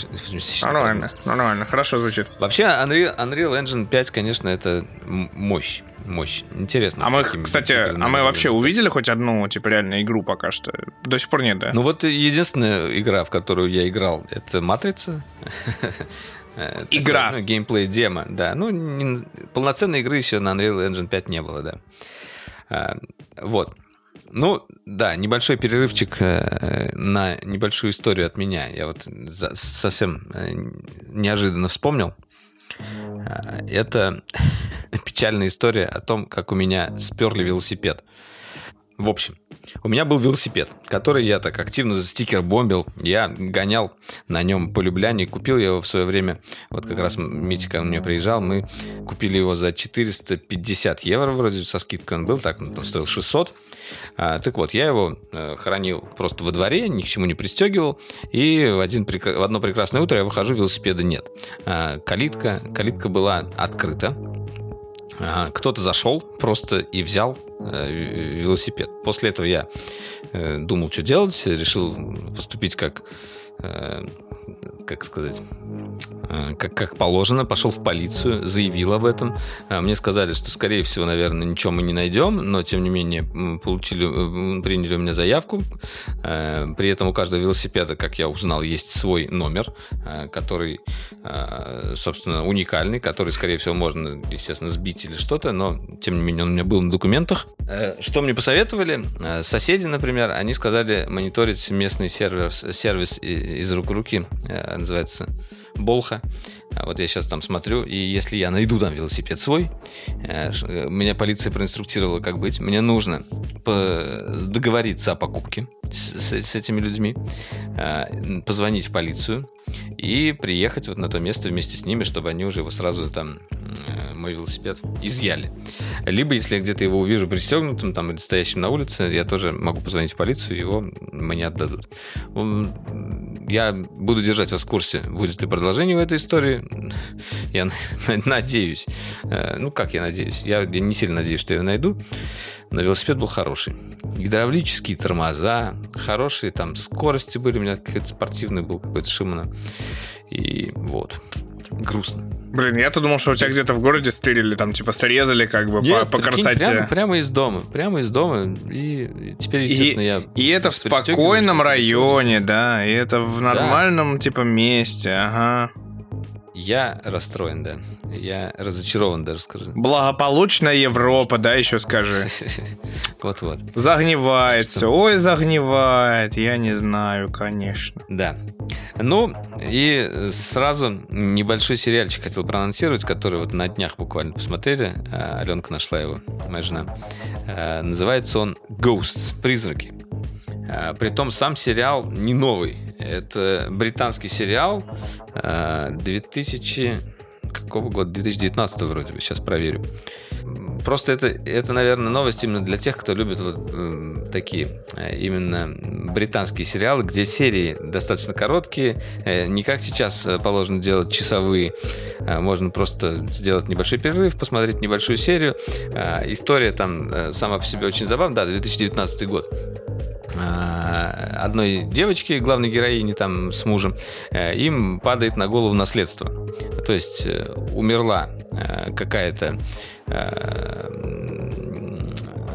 Нормально, нормально. Хорошо звучит. Вообще, Unreal, Unreal Engine 5, конечно, это мощь. Мощь. Интересно. А мы, кстати, а мы вообще увидели хоть одну, типа, реальную игру пока что? До сих пор нет, да? Ну, вот единственная игра, в которую я играл, это «Матрица». Игра. Ну, геймплей, демо, да. Ну, полноценной игры еще на Unreal Engine 5 не было, да. А, вот. Ну, да, небольшой перерывчик э, на небольшую историю от меня. Я вот совсем э, неожиданно вспомнил. Э, это печальная история о том, как у меня сперли велосипед. В общем, у меня был велосипед, который я так активно за стикер бомбил. Я гонял на нем по Любляне. Купил я его в свое время. Вот как раз Митя ко мне приезжал. Мы купили его за 450 евро вроде со скидкой он был. Так, он стоил 600. А, так вот, я его э, хранил просто во дворе, ни к чему не пристегивал. И в, один, в одно прекрасное утро я выхожу, велосипеда нет. А, калитка, калитка была открыта. Кто-то зашел просто и взял э, велосипед. После этого я э, думал, что делать, решил поступить как э, как сказать, э, как, как положено, пошел в полицию, заявил об этом. Э, мне сказали, что, скорее всего, наверное, ничего мы не найдем, но, тем не менее, получили, приняли у меня заявку. Э, при этом у каждого велосипеда, как я узнал, есть свой номер, который, собственно, уникальный, который, скорее всего, можно, естественно, сбить или что-то, но, тем не менее, он у меня был на документах. Что мне посоветовали? Соседи, например, они сказали мониторить местный сервис, сервис из рук в руки называется Болха. А Вот я сейчас там смотрю, и если я найду там велосипед свой, э, э, меня полиция проинструктировала, как быть. Мне нужно договориться о покупке с, с- этими людьми, э, позвонить в полицию и приехать вот на то место вместе с ними, чтобы они уже его сразу там э, мой велосипед изъяли. Либо, если я где-то его увижу пристегнутым там или стоящим на улице, я тоже могу позвонить в полицию, его мне отдадут. Я буду держать вас в курсе, будет ли продолжение у этой истории. Я на- надеюсь. Э, Ну, как я надеюсь? Я не сильно надеюсь, что я его найду. Но велосипед был хороший. Гидравлические тормоза, хорошие там скорости были. У меня какой-то спортивный был какой-то Шимана. И вот. Грустно. Блин, я-то думал, что у тебя где-то в городе стырили, там, типа, срезали, как бы, по, по прикинь, красоте. Прямо, прямо из дома. Прямо из дома. И теперь, естественно, я... И это в спокойном и районе, да, и это в нормальном, типа, месте, ага. Я расстроен, да. Я разочарован даже, скажу. Благополучная Европа, да, еще скажи. Вот-вот. Загнивает Что? все. Ой, загнивает. Я не знаю, конечно. Да. Ну, и сразу небольшой сериальчик хотел проанонсировать, который вот на днях буквально посмотрели. А, Аленка нашла его, моя жена. А, Называется он «Ghost. Призраки». А, Притом сам сериал не новый. Это британский сериал а, 2000... Какого года? 2019 вроде бы, сейчас проверю. Просто это, это, наверное, новость именно для тех, кто любит вот м, такие э, именно британские сериалы, где серии достаточно короткие, э, не как сейчас э, положено делать часовые, а можно просто сделать небольшой перерыв, посмотреть небольшую серию. А, История там э, сама по себе очень забавная, да, 2019 год одной девочки, главной героини там с мужем, э, им падает на голову наследство. То есть э, умерла э, какая-то э,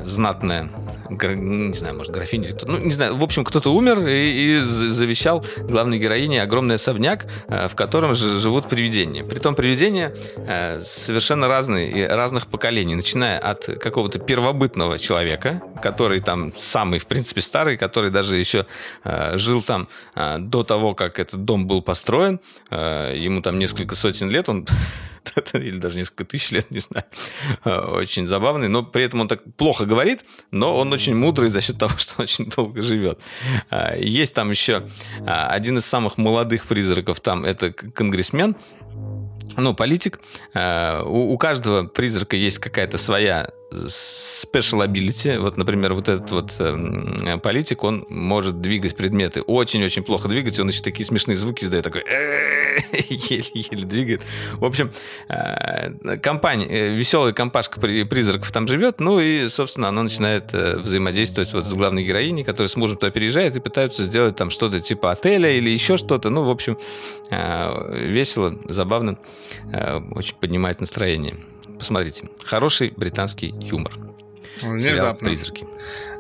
знатная не знаю, может, графиня или кто ну, не знаю, в общем, кто-то умер и, и за- завещал главной героине огромный особняк, э, в котором живут привидения. Притом привидения э, совершенно разные, и разных поколений, начиная от какого-то первобытного человека, который там самый, в принципе, старый, который даже еще э, жил там до того, как этот дом был построен, ему там несколько сотен лет, он или даже несколько тысяч лет, не знаю. Э, Очень забавный, но при этом он так плохо говорит, но он очень мудрый за счет того, что он очень долго живет. А, Есть там еще а, один из самых молодых призраков, там это конгрессмен, ну, политик. Э, у каждого призрака есть какая-то своя special ability. Вот, например, вот этот вот эм, политик, он может двигать предметы. Очень-очень плохо двигать. Он еще такие смешные звуки издает. Такой еле-еле двигает. В общем, э, компания, э, веселая компашка при- призраков там живет. Ну и, собственно, она начинает э, взаимодействовать вот с главной героиней, которая с мужем туда переезжает и пытаются сделать там что-то типа отеля или еще что-то. Ну, в общем, э, весело, забавно, э, очень поднимает настроение. Посмотрите. Хороший британский юмор. Сериал Внезапно. «Призраки».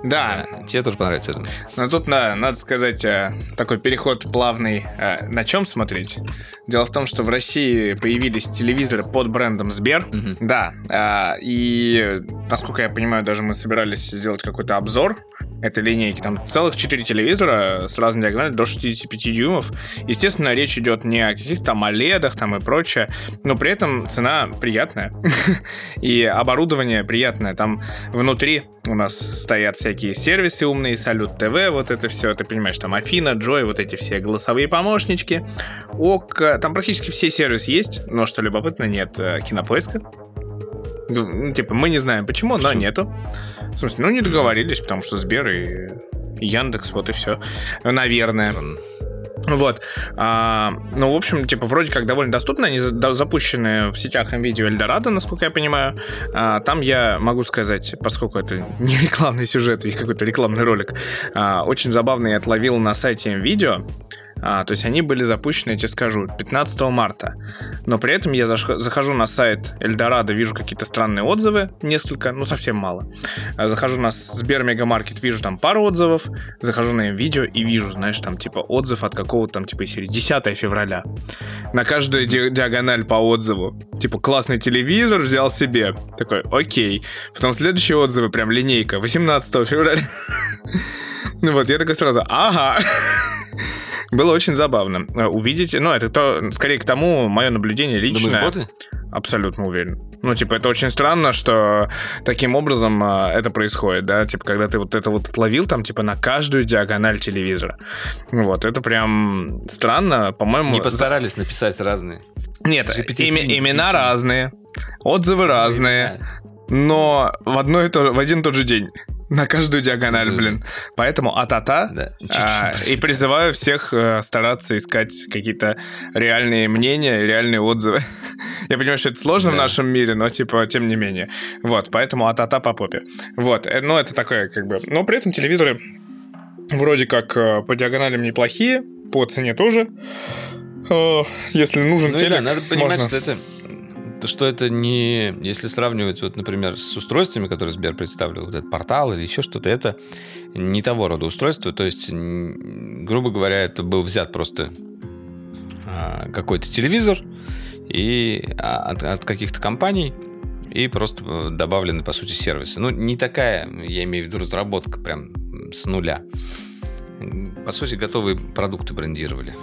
Да, Э, Тебе тоже понравится, я думаю. но тут, да, надо сказать, э, такой переход плавный. э, На чем смотреть? Дело в том, что в России появились телевизоры под брендом Сбер. Мгм. Да, а, и, насколько я понимаю, даже мы собирались сделать какой-то обзор этой линейки. Там целых 4 телевизора с разной диагональю до 65 дюймов. Естественно, речь идет не о каких-то там OLED там и прочее, но при этом цена приятная. И оборудование приятное. Там внутри у нас стоят всякие сервисы умные, Салют ТВ, вот это все, ты понимаешь, там Афина, Джой, вот эти все голосовые помощнички. ОК, там практически все сервисы есть, но что любопытно, нет э, кинопоиска. Ну, типа, мы не знаем почему, но Почему? нету. В смысле, ну не договорились, потому что Сбер и Яндекс, вот и все. Наверное. Вот. А, ну, в общем, типа, вроде как довольно доступно. Они запущены в сетях NVIDIA Эльдорадо, насколько я понимаю. А, там я могу сказать, поскольку это не рекламный сюжет, и какой-то рекламный ролик, а, очень забавный я отловил на сайте NVIDIA. А, то есть они были запущены, я тебе скажу, 15 марта. Но при этом я захожу на сайт Эльдорадо, вижу какие-то странные отзывы, несколько, ну совсем мало. А, Захожу на Сбер Мегамаркет, вижу там пару отзывов. Захожу на видео и вижу, знаешь, там типа отзыв от какого-то там типа серии 10 февраля. На каждую ди- диагональ по отзыву. Типа классный телевизор взял себе. Такой, окей. Потом следующие отзывы, прям линейка, 18 февраля. Ну вот, я такой сразу, ага. Было очень забавно э, увидеть. Ну, это то, скорее к тому, мое наблюдение личное. Думаешь, боты? Абсолютно уверен. Ну, типа, это очень странно, что таким образом а, это происходит, да, типа, когда ты вот это вот отловил там, типа, на каждую диагональ телевизора. Вот, это прям странно, по-моему... Не постарались написать разные. Нет, име, имена разные, отзывы разные, но в, одно и то, в один и тот же день. На каждую диагональ, да, блин. Поэтому а-та-та. Да. А, и призываю всех а, стараться искать какие-то реальные мнения, реальные отзывы. Я понимаю, что это сложно да. в нашем мире, но типа, тем не менее. Вот, поэтому а-та-та по попе. Вот, э, ну это такое как бы... Но при этом телевизоры вроде как э, по диагоналям неплохие, по цене тоже. Если нужен ну, телек, да, надо понимать, можно... что это что это не... Если сравнивать, вот, например, с устройствами, которые Сбер представлял, вот этот портал или еще что-то, это не того рода устройство. То есть, грубо говоря, это был взят просто а, какой-то телевизор и а, от, от каких-то компаний и просто э, добавлены, по сути, сервисы. Ну, не такая, я имею в виду, разработка прям с нуля по сути, готовые продукты брендировали.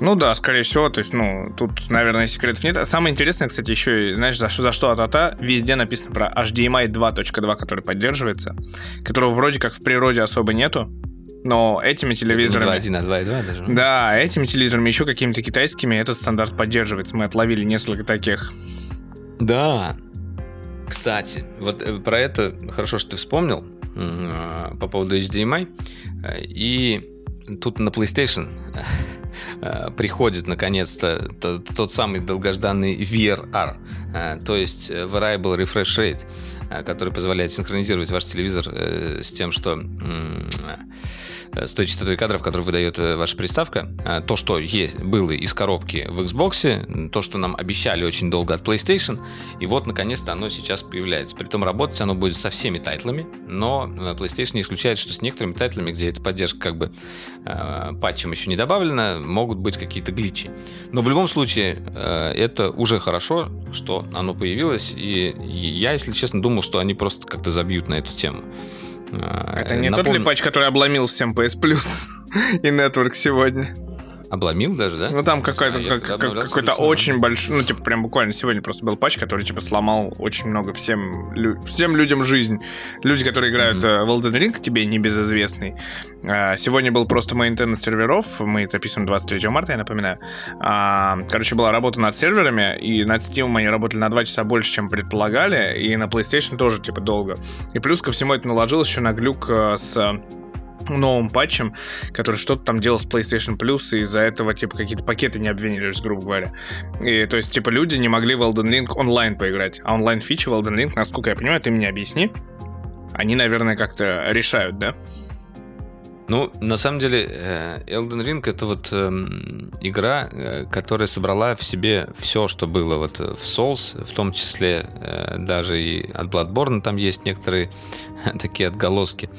Ну да, скорее всего, то есть, ну, тут, наверное, секретов нет. Самое интересное, кстати, еще, знаешь, за, за что ата везде написано про HDMI 2.2, который поддерживается, которого вроде как в природе особо нету, но этими телевизорами... 2.1, а 2.2 даже? Да, этими телевизорами, еще какими-то китайскими, этот стандарт поддерживается. Мы отловили несколько таких. Да. Кстати, вот э, про это хорошо, что ты вспомнил по поводу HDMI. И тут на PlayStation э, приходит наконец-то тот самый долгожданный VRR, то есть Variable Refresh Rate, э, который позволяет синхронизировать ваш телевизор с тем, что с той частотой кадров, которую выдает ваша приставка. То, что есть, было из коробки в Xbox, то, что нам обещали очень долго от PlayStation, и вот, наконец-то, оно сейчас появляется. Притом работать оно будет со всеми тайтлами, но PlayStation не исключает, что с некоторыми тайтлами, где эта поддержка как бы э, патчем еще не добавлена, могут быть какие-то гличи. Но в любом случае, э, это уже хорошо, что оно появилось, и я, если честно, думал, что они просто как-то забьют на эту тему. Э, это не Напом... тот ли патч, который обломил всем PS Plus и Network сегодня? Обломил даже, да? Ну, там какой-то, как, как, какой-то очень большой, ну, типа, прям буквально сегодня просто был патч, который, типа, сломал очень много всем, лю- всем людям жизнь. Люди, которые играют mm-hmm. в Elden Ring, тебе небезызвестный. А, сегодня был просто мейнтенс серверов, мы записываем 23 марта, я напоминаю. А, короче, была работа над серверами, и над Steam они работали на 2 часа больше, чем предполагали, и на PlayStation тоже, типа, долго. И плюс ко всему это наложилось еще на глюк э, с новым патчем, который что-то там делал с PlayStation Plus, и из-за этого, типа, какие-то пакеты не обвинились, грубо говоря. И, то есть, типа, люди не могли в Elden Ring онлайн поиграть. А онлайн-фичи в Elden Ring, насколько я понимаю, ты мне объясни, они, наверное, как-то решают, да? Ну, на самом деле, э, Elden Ring это вот э, игра, которая собрала в себе все, что было вот в Souls, в том числе э, даже и от Bloodborne там есть некоторые такие отголоски.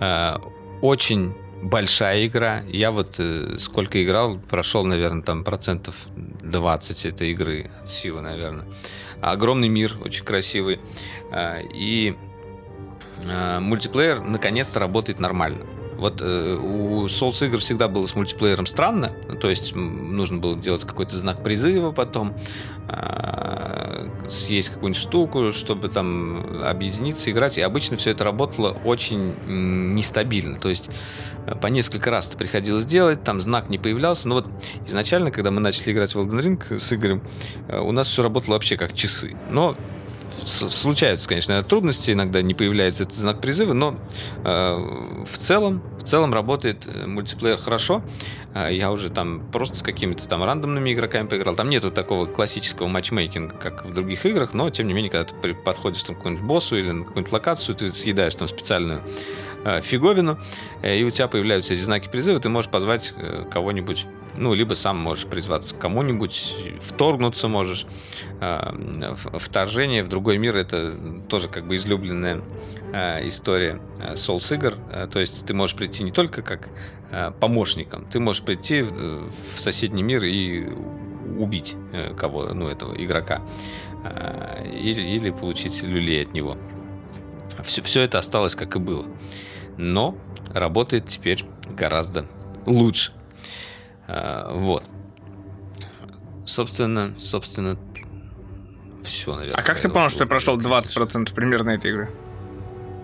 Э, очень большая игра. Я вот э, сколько играл, прошел, наверное, там процентов 20 этой игры от силы, наверное. Огромный мир, очень красивый. Э, и э, мультиплеер наконец-то работает нормально. Вот э, у Souls игр всегда было с мультиплеером странно, то есть нужно было делать какой-то знак призыва потом, э, съесть какую-нибудь штуку, чтобы там объединиться, играть. И обычно все это работало очень нестабильно. То есть э, по несколько раз это приходилось делать, там знак не появлялся. Но вот изначально, когда мы начали играть в Elden Ring с Игорем, э, у нас все работало вообще как часы. Но случаются, конечно, трудности, иногда не появляется этот знак призыва, но э, в целом, в целом работает э, мультиплеер хорошо. Э, я уже там просто с какими-то там рандомными игроками поиграл. Там нету такого классического матчмейкинга, как в других играх, но тем не менее, когда ты подходишь там, к какому-нибудь боссу или на какую-нибудь локацию, ты съедаешь там специальную э, фиговину, э, и у тебя появляются эти знаки призыва, ты можешь позвать э, кого-нибудь ну, либо сам можешь призваться к кому-нибудь, вторгнуться можешь. А, вторжение в другой мир — это тоже как бы излюбленная а, история а, Souls игр. То есть ты можешь прийти не только как помощником, ты можешь прийти в соседний мир и убить э, кого, ну, этого игрока. Или, или получить люлей от него. Все, все это осталось как и было. Но работает теперь гораздо лучше. А, вот. Собственно, собственно, все, наверное. А как ты понял, что ты прошел 20% примерно этой игры?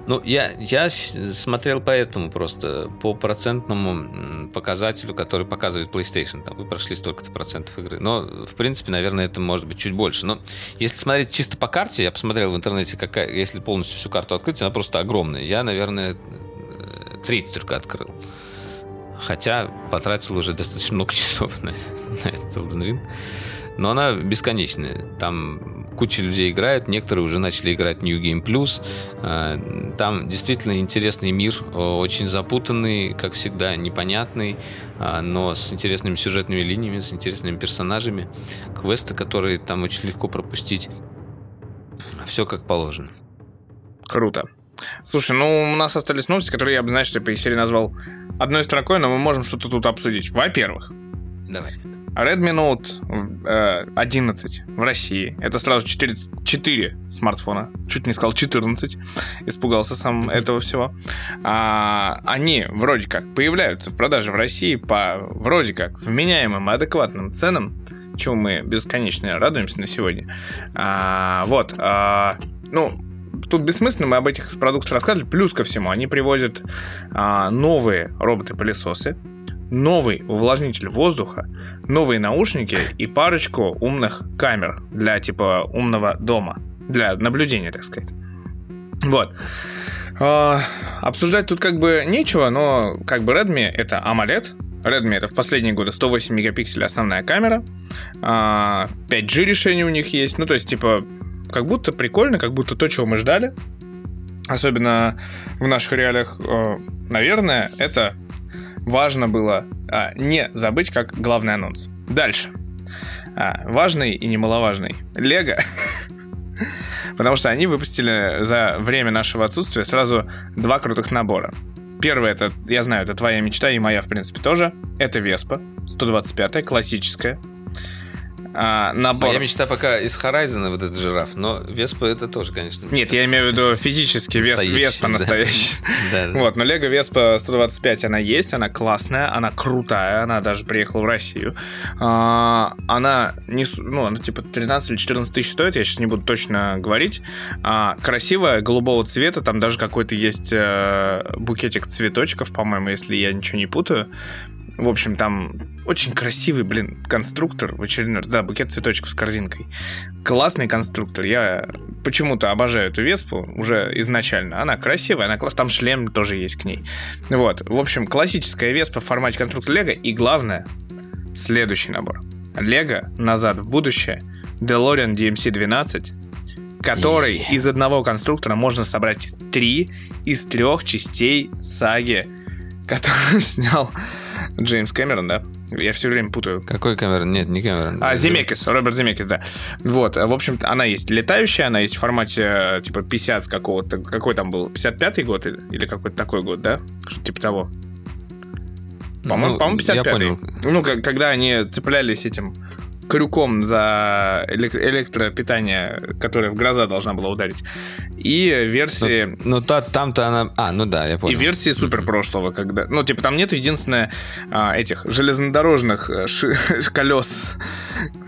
Ну, я, я смотрел по этому просто, по процентному показателю, который показывает PlayStation. Там вы прошли столько-то процентов игры. Но, в принципе, наверное, это может быть чуть больше. Но если смотреть чисто по карте, я посмотрел в интернете, какая, если полностью всю карту открыть, она просто огромная. Я, наверное, треть только открыл. Хотя потратил уже достаточно много часов на, на этот Elden Ring. Но она бесконечная. Там куча людей играет, некоторые уже начали играть New Game Plus. А, там действительно интересный мир, очень запутанный, как всегда, непонятный, а, но с интересными сюжетными линиями, с интересными персонажами. Квесты, которые там очень легко пропустить. Все как положено. Круто. Слушай, ну у нас остались новости, которые я бы, знаешь, по серии назвал одной строкой, но мы можем что-то тут обсудить. Во-первых, Давай. Redmi Note 11 э, в России. Это сразу 4, 4 смартфона. Чуть не сказал 14. Испугался сам этого всего. А, они вроде как появляются в продаже в России по вроде как вменяемым и адекватным ценам, чему мы бесконечно радуемся на сегодня. А, вот. А, ну, тут бессмысленно, мы об этих продуктах рассказывали. Плюс ко всему, они привозят а, новые роботы-пылесосы, новый увлажнитель воздуха, новые наушники и парочку умных камер для типа умного дома, для наблюдения, так сказать. Вот. А, обсуждать тут как бы нечего, но как бы Redmi это AMOLED, Redmi это в последние годы 108 мегапикселей основная камера, 5G а, решение у них есть, ну то есть типа как будто прикольно, как будто то, чего мы ждали. Особенно в наших реалиях, э, наверное, это важно было а, не забыть как главный анонс. Дальше. А, важный и немаловажный. Лего. Потому что они выпустили за время нашего отсутствия сразу два крутых набора. Первый это, я знаю, это твоя мечта и моя, в принципе, тоже. Это Веспа 125 классическая а, набор. Моя мечта пока из Horizon вот этот жираф, но Веспа это тоже, конечно. Мечта. Нет, я имею в виду физически Вес, Веспа настоящий. Да. Вот, но Лего Веспа 125 она есть, она классная, она крутая, она даже приехала в Россию. А, она не, ну, она типа 13 или 14 тысяч стоит, я сейчас не буду точно говорить. А, красивая, голубого цвета, там даже какой-то есть э, букетик цветочков, по-моему, если я ничего не путаю. В общем, там очень красивый, блин, конструктор в очередной раз. Да, букет цветочков с корзинкой. Классный конструктор. Я почему-то обожаю эту Веспу уже изначально. Она красивая, она классная. Там шлем тоже есть к ней. Вот. В общем, классическая Веспа в формате конструктора Лего. И главное, следующий набор. Лего «Назад в будущее», DeLorean DMC-12, который yeah. из одного конструктора можно собрать три из трех частей саги, которую снял Джеймс Кэмерон, да? Я все время путаю. Какой Кэмерон? Нет, не Кэмерон. А, Земекис, Роберт Земекис, да. Вот, в общем она есть летающая, она есть в формате типа 50 какого-то, какой там был, 55-й год или какой-то такой год, да? Что-то типа того. По-моему, ну, по-моему 55-й. Ну, когда они цеплялись этим крюком за электропитание, которое в гроза должна была ударить. И версии... Ну, ну та, там-то она... А, ну да, я понял. И версии супер прошлого, когда... Ну, типа, там нету единственное а, этих железнодорожных э, ши... колес.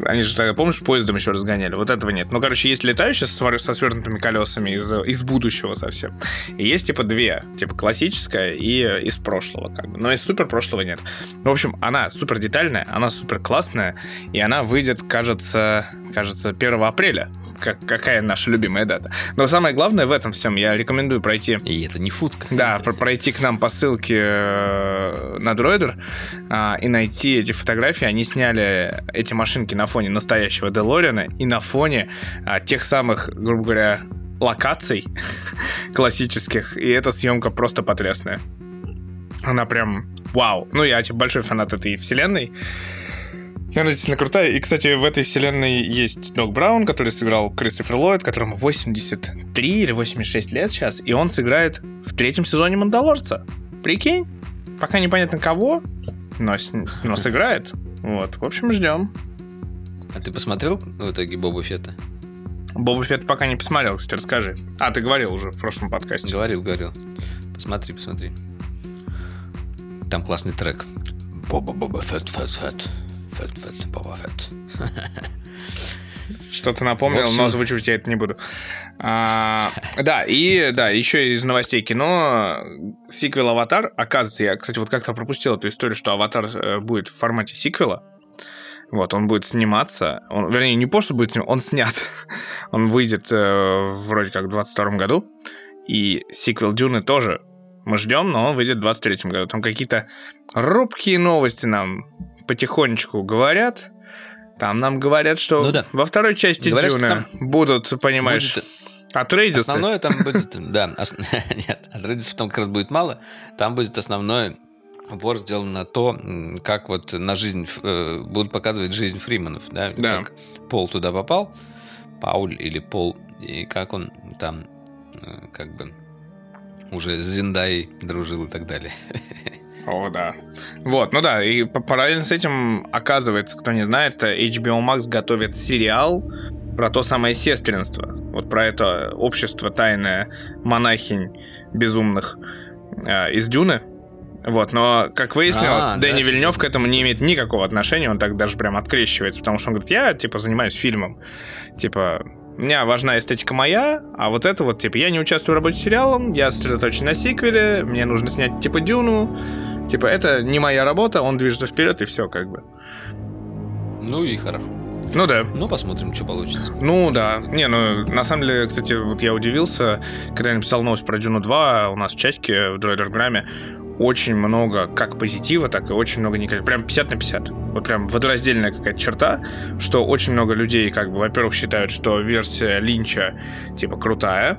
Они же тогда, помнишь, поездом еще разгоняли? Вот этого нет. Ну, короче, есть летающие со, со свернутыми колесами из, из будущего совсем. И есть, типа, две. Типа, классическая и из прошлого, как бы. Но из супер прошлого нет. В общем, она супер детальная, она супер классная, и она выйдет, кажется, кажется, 1 апреля. Как, какая наша любимая дата. Но самое главное в этом всем, я рекомендую пройти... И это не шутка. Да, пройти к нам по ссылке э, на Дроидер а, и найти эти фотографии. Они сняли эти машинки на фоне настоящего Делориана и на фоне а, тех самых, грубо говоря, локаций классических. И эта съемка просто потрясная. Она прям вау. Ну, я типа большой фанат этой вселенной. И она действительно крутая. И, кстати, в этой вселенной есть Док Браун, который сыграл Кристофер Ллойд, которому 83 или 86 лет сейчас, и он сыграет в третьем сезоне Мандалорца. Прикинь? Пока непонятно кого, но, но сыграет. Вот, в общем, ждем. А ты посмотрел в итоге Боба Фетта? Боба Фетт пока не посмотрел, кстати, расскажи. А, ты говорил уже в прошлом подкасте. Говорил, говорил. Посмотри, посмотри. Там классный трек. Боба Боба Фетт Фетт Фетт. Фетт Фетт Боба Фетт. Что-то напомнил, общем- но озвучивать я это не буду. А, да, и да, еще из новостей кино сиквел «Аватар». Оказывается, я, кстати, вот как-то пропустил эту историю, что «Аватар» э, будет в формате сиквела. Вот, он будет сниматься. Он, вернее, не просто будет сниматься, он снят. он выйдет э, вроде как в 22 году. И сиквел «Дюны» тоже мы ждем, но он выйдет в 23 году. Там какие-то робкие новости нам потихонечку говорят. Там нам говорят, что Ну да. во второй части Говорят, Дюны будут, понимаешь, Будет- отрейдиться. Основное там будет, да, нет, Reddit там как раз будет мало. Там будет основной упор сделан на то, как вот на жизнь э, будут показывать жизнь Фриманов, да, Да. как Пол туда попал, Пауль или Пол, и как он там э, как бы уже с Зиндай дружил и так далее. О, да. Вот, ну да, и параллельно с этим, оказывается, кто не знает, HBO Max готовит сериал про то самое сестринство. Вот про это общество тайное монахинь безумных э, из Дюны. Вот, но, как выяснилось, А, да, Дэнни типа. Вильнев к этому не имеет никакого отношения, он так даже прям открещивается, потому что он говорит, я, типа, занимаюсь фильмом. Типа, у меня важна эстетика моя, а вот это вот, типа, я не участвую в работе с сериалом, я сосредоточен на сиквеле, мне нужно снять, типа, Дюну, Типа, это не моя работа, он движется вперед, и все, как бы. Ну и хорошо. Ну да. Ну, посмотрим, что получится. Ну да. Не, ну, на самом деле, кстати, вот я удивился, когда я написал новость про Дюну 2 у нас в чатике в Дроидерграме, очень много как позитива, так и очень много негатива. Прям 50 на 50. Вот прям водораздельная какая-то черта, что очень много людей, как бы, во-первых, считают, что версия Линча, типа, крутая.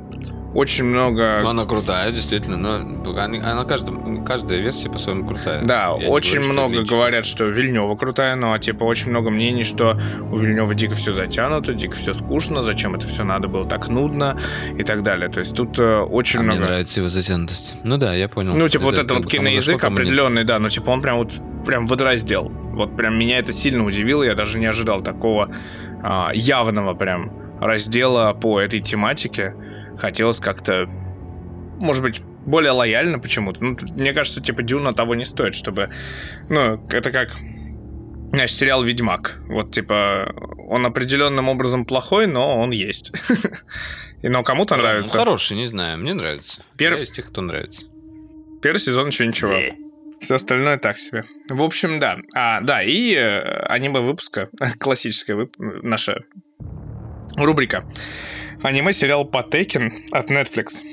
Очень много... Ну, она крутая, действительно, но они- она каждая, каждая версия по-своему крутая. Да, Я очень говорю, что много Линч. говорят, что Вильнева крутая, но типа очень много мнений, что у Вильнева дико все затянуто, дико все скучно, зачем это все надо было так нудно и так далее. То есть тут э, очень А мне много. нравится его затянутость. Ну да, я понял. Ну, типа, вот это как вот киноязык определенный, да, но типа он прям вот прям водораздел. Вот прям меня это сильно удивило, я даже не ожидал такого а, явного прям раздела по этой тематике. Хотелось как-то, может быть, более лояльно почему-то. Ну, мне кажется, типа, Дюна того не стоит, чтобы... Ну, это как... Знаешь, сериал «Ведьмак». Вот, типа, он определенным образом плохой, но он есть. Но кому-то нравится. хороший, не знаю, мне нравится. Пер- Я из тех, кто нравится. Первый сезон еще ничего. Все остальное так себе. В общем, да. А, да, и э, аниме выпуска, классическая наша рубрика. Аниме-сериал Потекин от Netflix.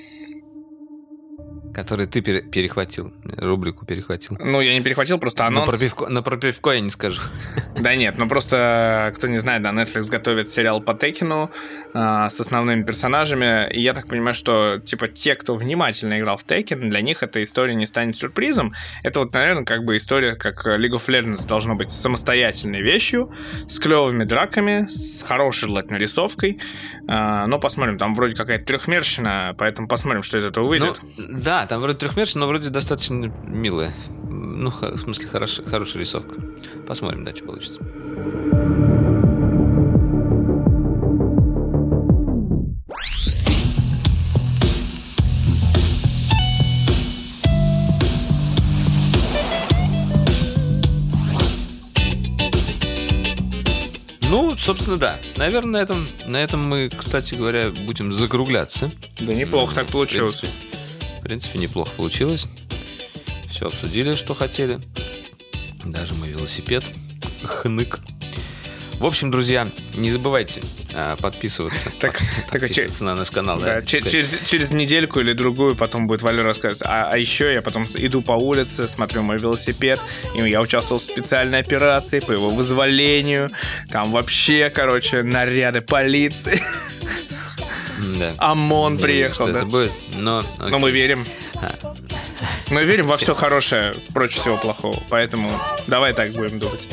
Который ты пере- перехватил, рубрику перехватил. Ну, я не перехватил, просто Но анонс. про, пивко, но про пивко я не скажу. Да нет, ну просто, кто не знает, да, Netflix готовит сериал по Текину а, с основными персонажами, и я так понимаю, что, типа, те, кто внимательно играл в Теkken, для них эта история не станет сюрпризом. Это вот, наверное, как бы история, как League of Legends должно быть самостоятельной вещью, с клевыми драками, с хорошей желательно рисовкой, А, но посмотрим, там вроде какая-то трехмерщина, поэтому посмотрим, что из этого выйдет. Ну, да, там вроде трехмерчатая, но вроде достаточно милая. Ну, в смысле, хорош- хорошая рисовка. Посмотрим, да, что получится. Ну, собственно, да. Наверное, на этом, на этом мы, кстати говоря, будем закругляться. Да неплохо так получилось. Принципе, В принципе, неплохо получилось. Все обсудили, что хотели. Даже мой велосипед. Хнык. В общем, друзья, не забывайте а, подписываться. Так, так, а подписываться на наш канал. Да, да, через, через недельку или другую потом будет Валера рассказывать. А, а еще я потом иду по улице, смотрю мой велосипед, и я участвовал в специальной операции по его вызволению. Там вообще, короче, наряды полиции. Да. ОМОН Не приехал, что да. это будет, но... Но мы верим. А. Мы верим во все хорошее против всего плохого. Поэтому давай так будем думать.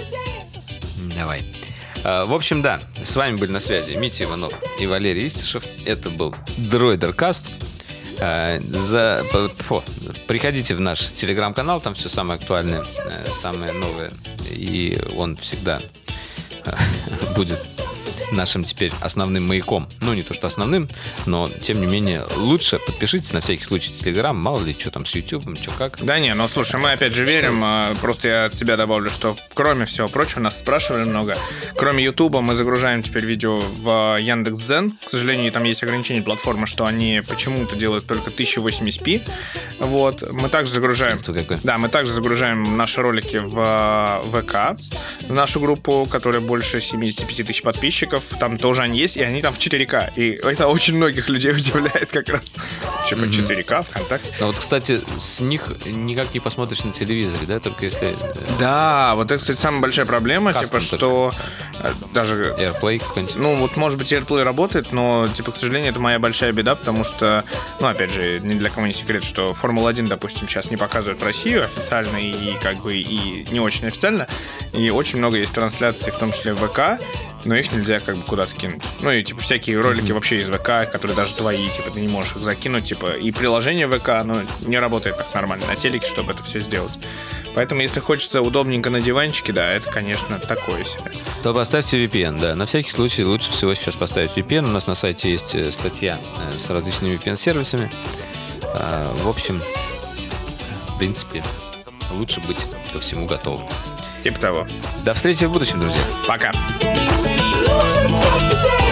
Давай. А, В общем, да, с вами были на связи Митя Иванов и Валерий Истишев. Это был Дроидеркаст. А, За... п- фу, приходите в наш телеграм-канал, там все самое актуальное, э, самое новое. И он всегда э, будет нашим теперь основным маяком. Ну, не то, что основным, но, тем не менее, лучше подпишитесь на всякий случай Телеграм, мало ли, что там с YouTube, что как. Да не, ну слушай, мы опять же верим, а, просто я от тебя добавлю, что кроме всего прочего, нас спрашивали много, кроме YouTube мы загружаем теперь видео в Яндекс.Дзен, к сожалению, там есть ограничение платформы, что они почему-то делают только 1080p, вот, мы также загружаем... Да, мы также загружаем наши ролики в а, ВК, в нашу группу, которая больше 75 тысяч подписчиков, там тоже они есть, и они там в 4К, и это очень многих людей удивляет как раз. Типа 4К, ВКонтакте. А вот, кстати, с них никак не посмотришь на телевизоре, да, только если... э, Да, вот это, кстати, самая большая проблема, Кастом типа, что э, даже AirPlay какой-нибудь. Ну, вот, может быть, AirPlay работает, но, типа, к сожалению, это моя большая беда, потому что, ну, опять же, ни для кого не секрет, что Формула-1, допустим, сейчас не показывают Россию официально и, как бы, и не очень официально, и очень много есть трансляций, в том числе в ВК, но их нельзя как бы куда-то кинуть. Ну, и, типа, всякие ролики вообще из ВК, которые даже твои, типа, ты не можешь их закинуть, типа, и приложение ВК, оно не работает так нормально на телеке, чтобы это все сделать. Поэтому, если хочется удобненько на диванчике, да, это, конечно, такое себе. То поставьте VPN, да. На всякий случай лучше всего сейчас поставить VPN. У нас на сайте есть э, статья э, с различными VPN-сервисами. А, В общем, в принципе, лучше быть ко всему готовым. Типа того. До встречи в будущем, друзья. Пока. Здесь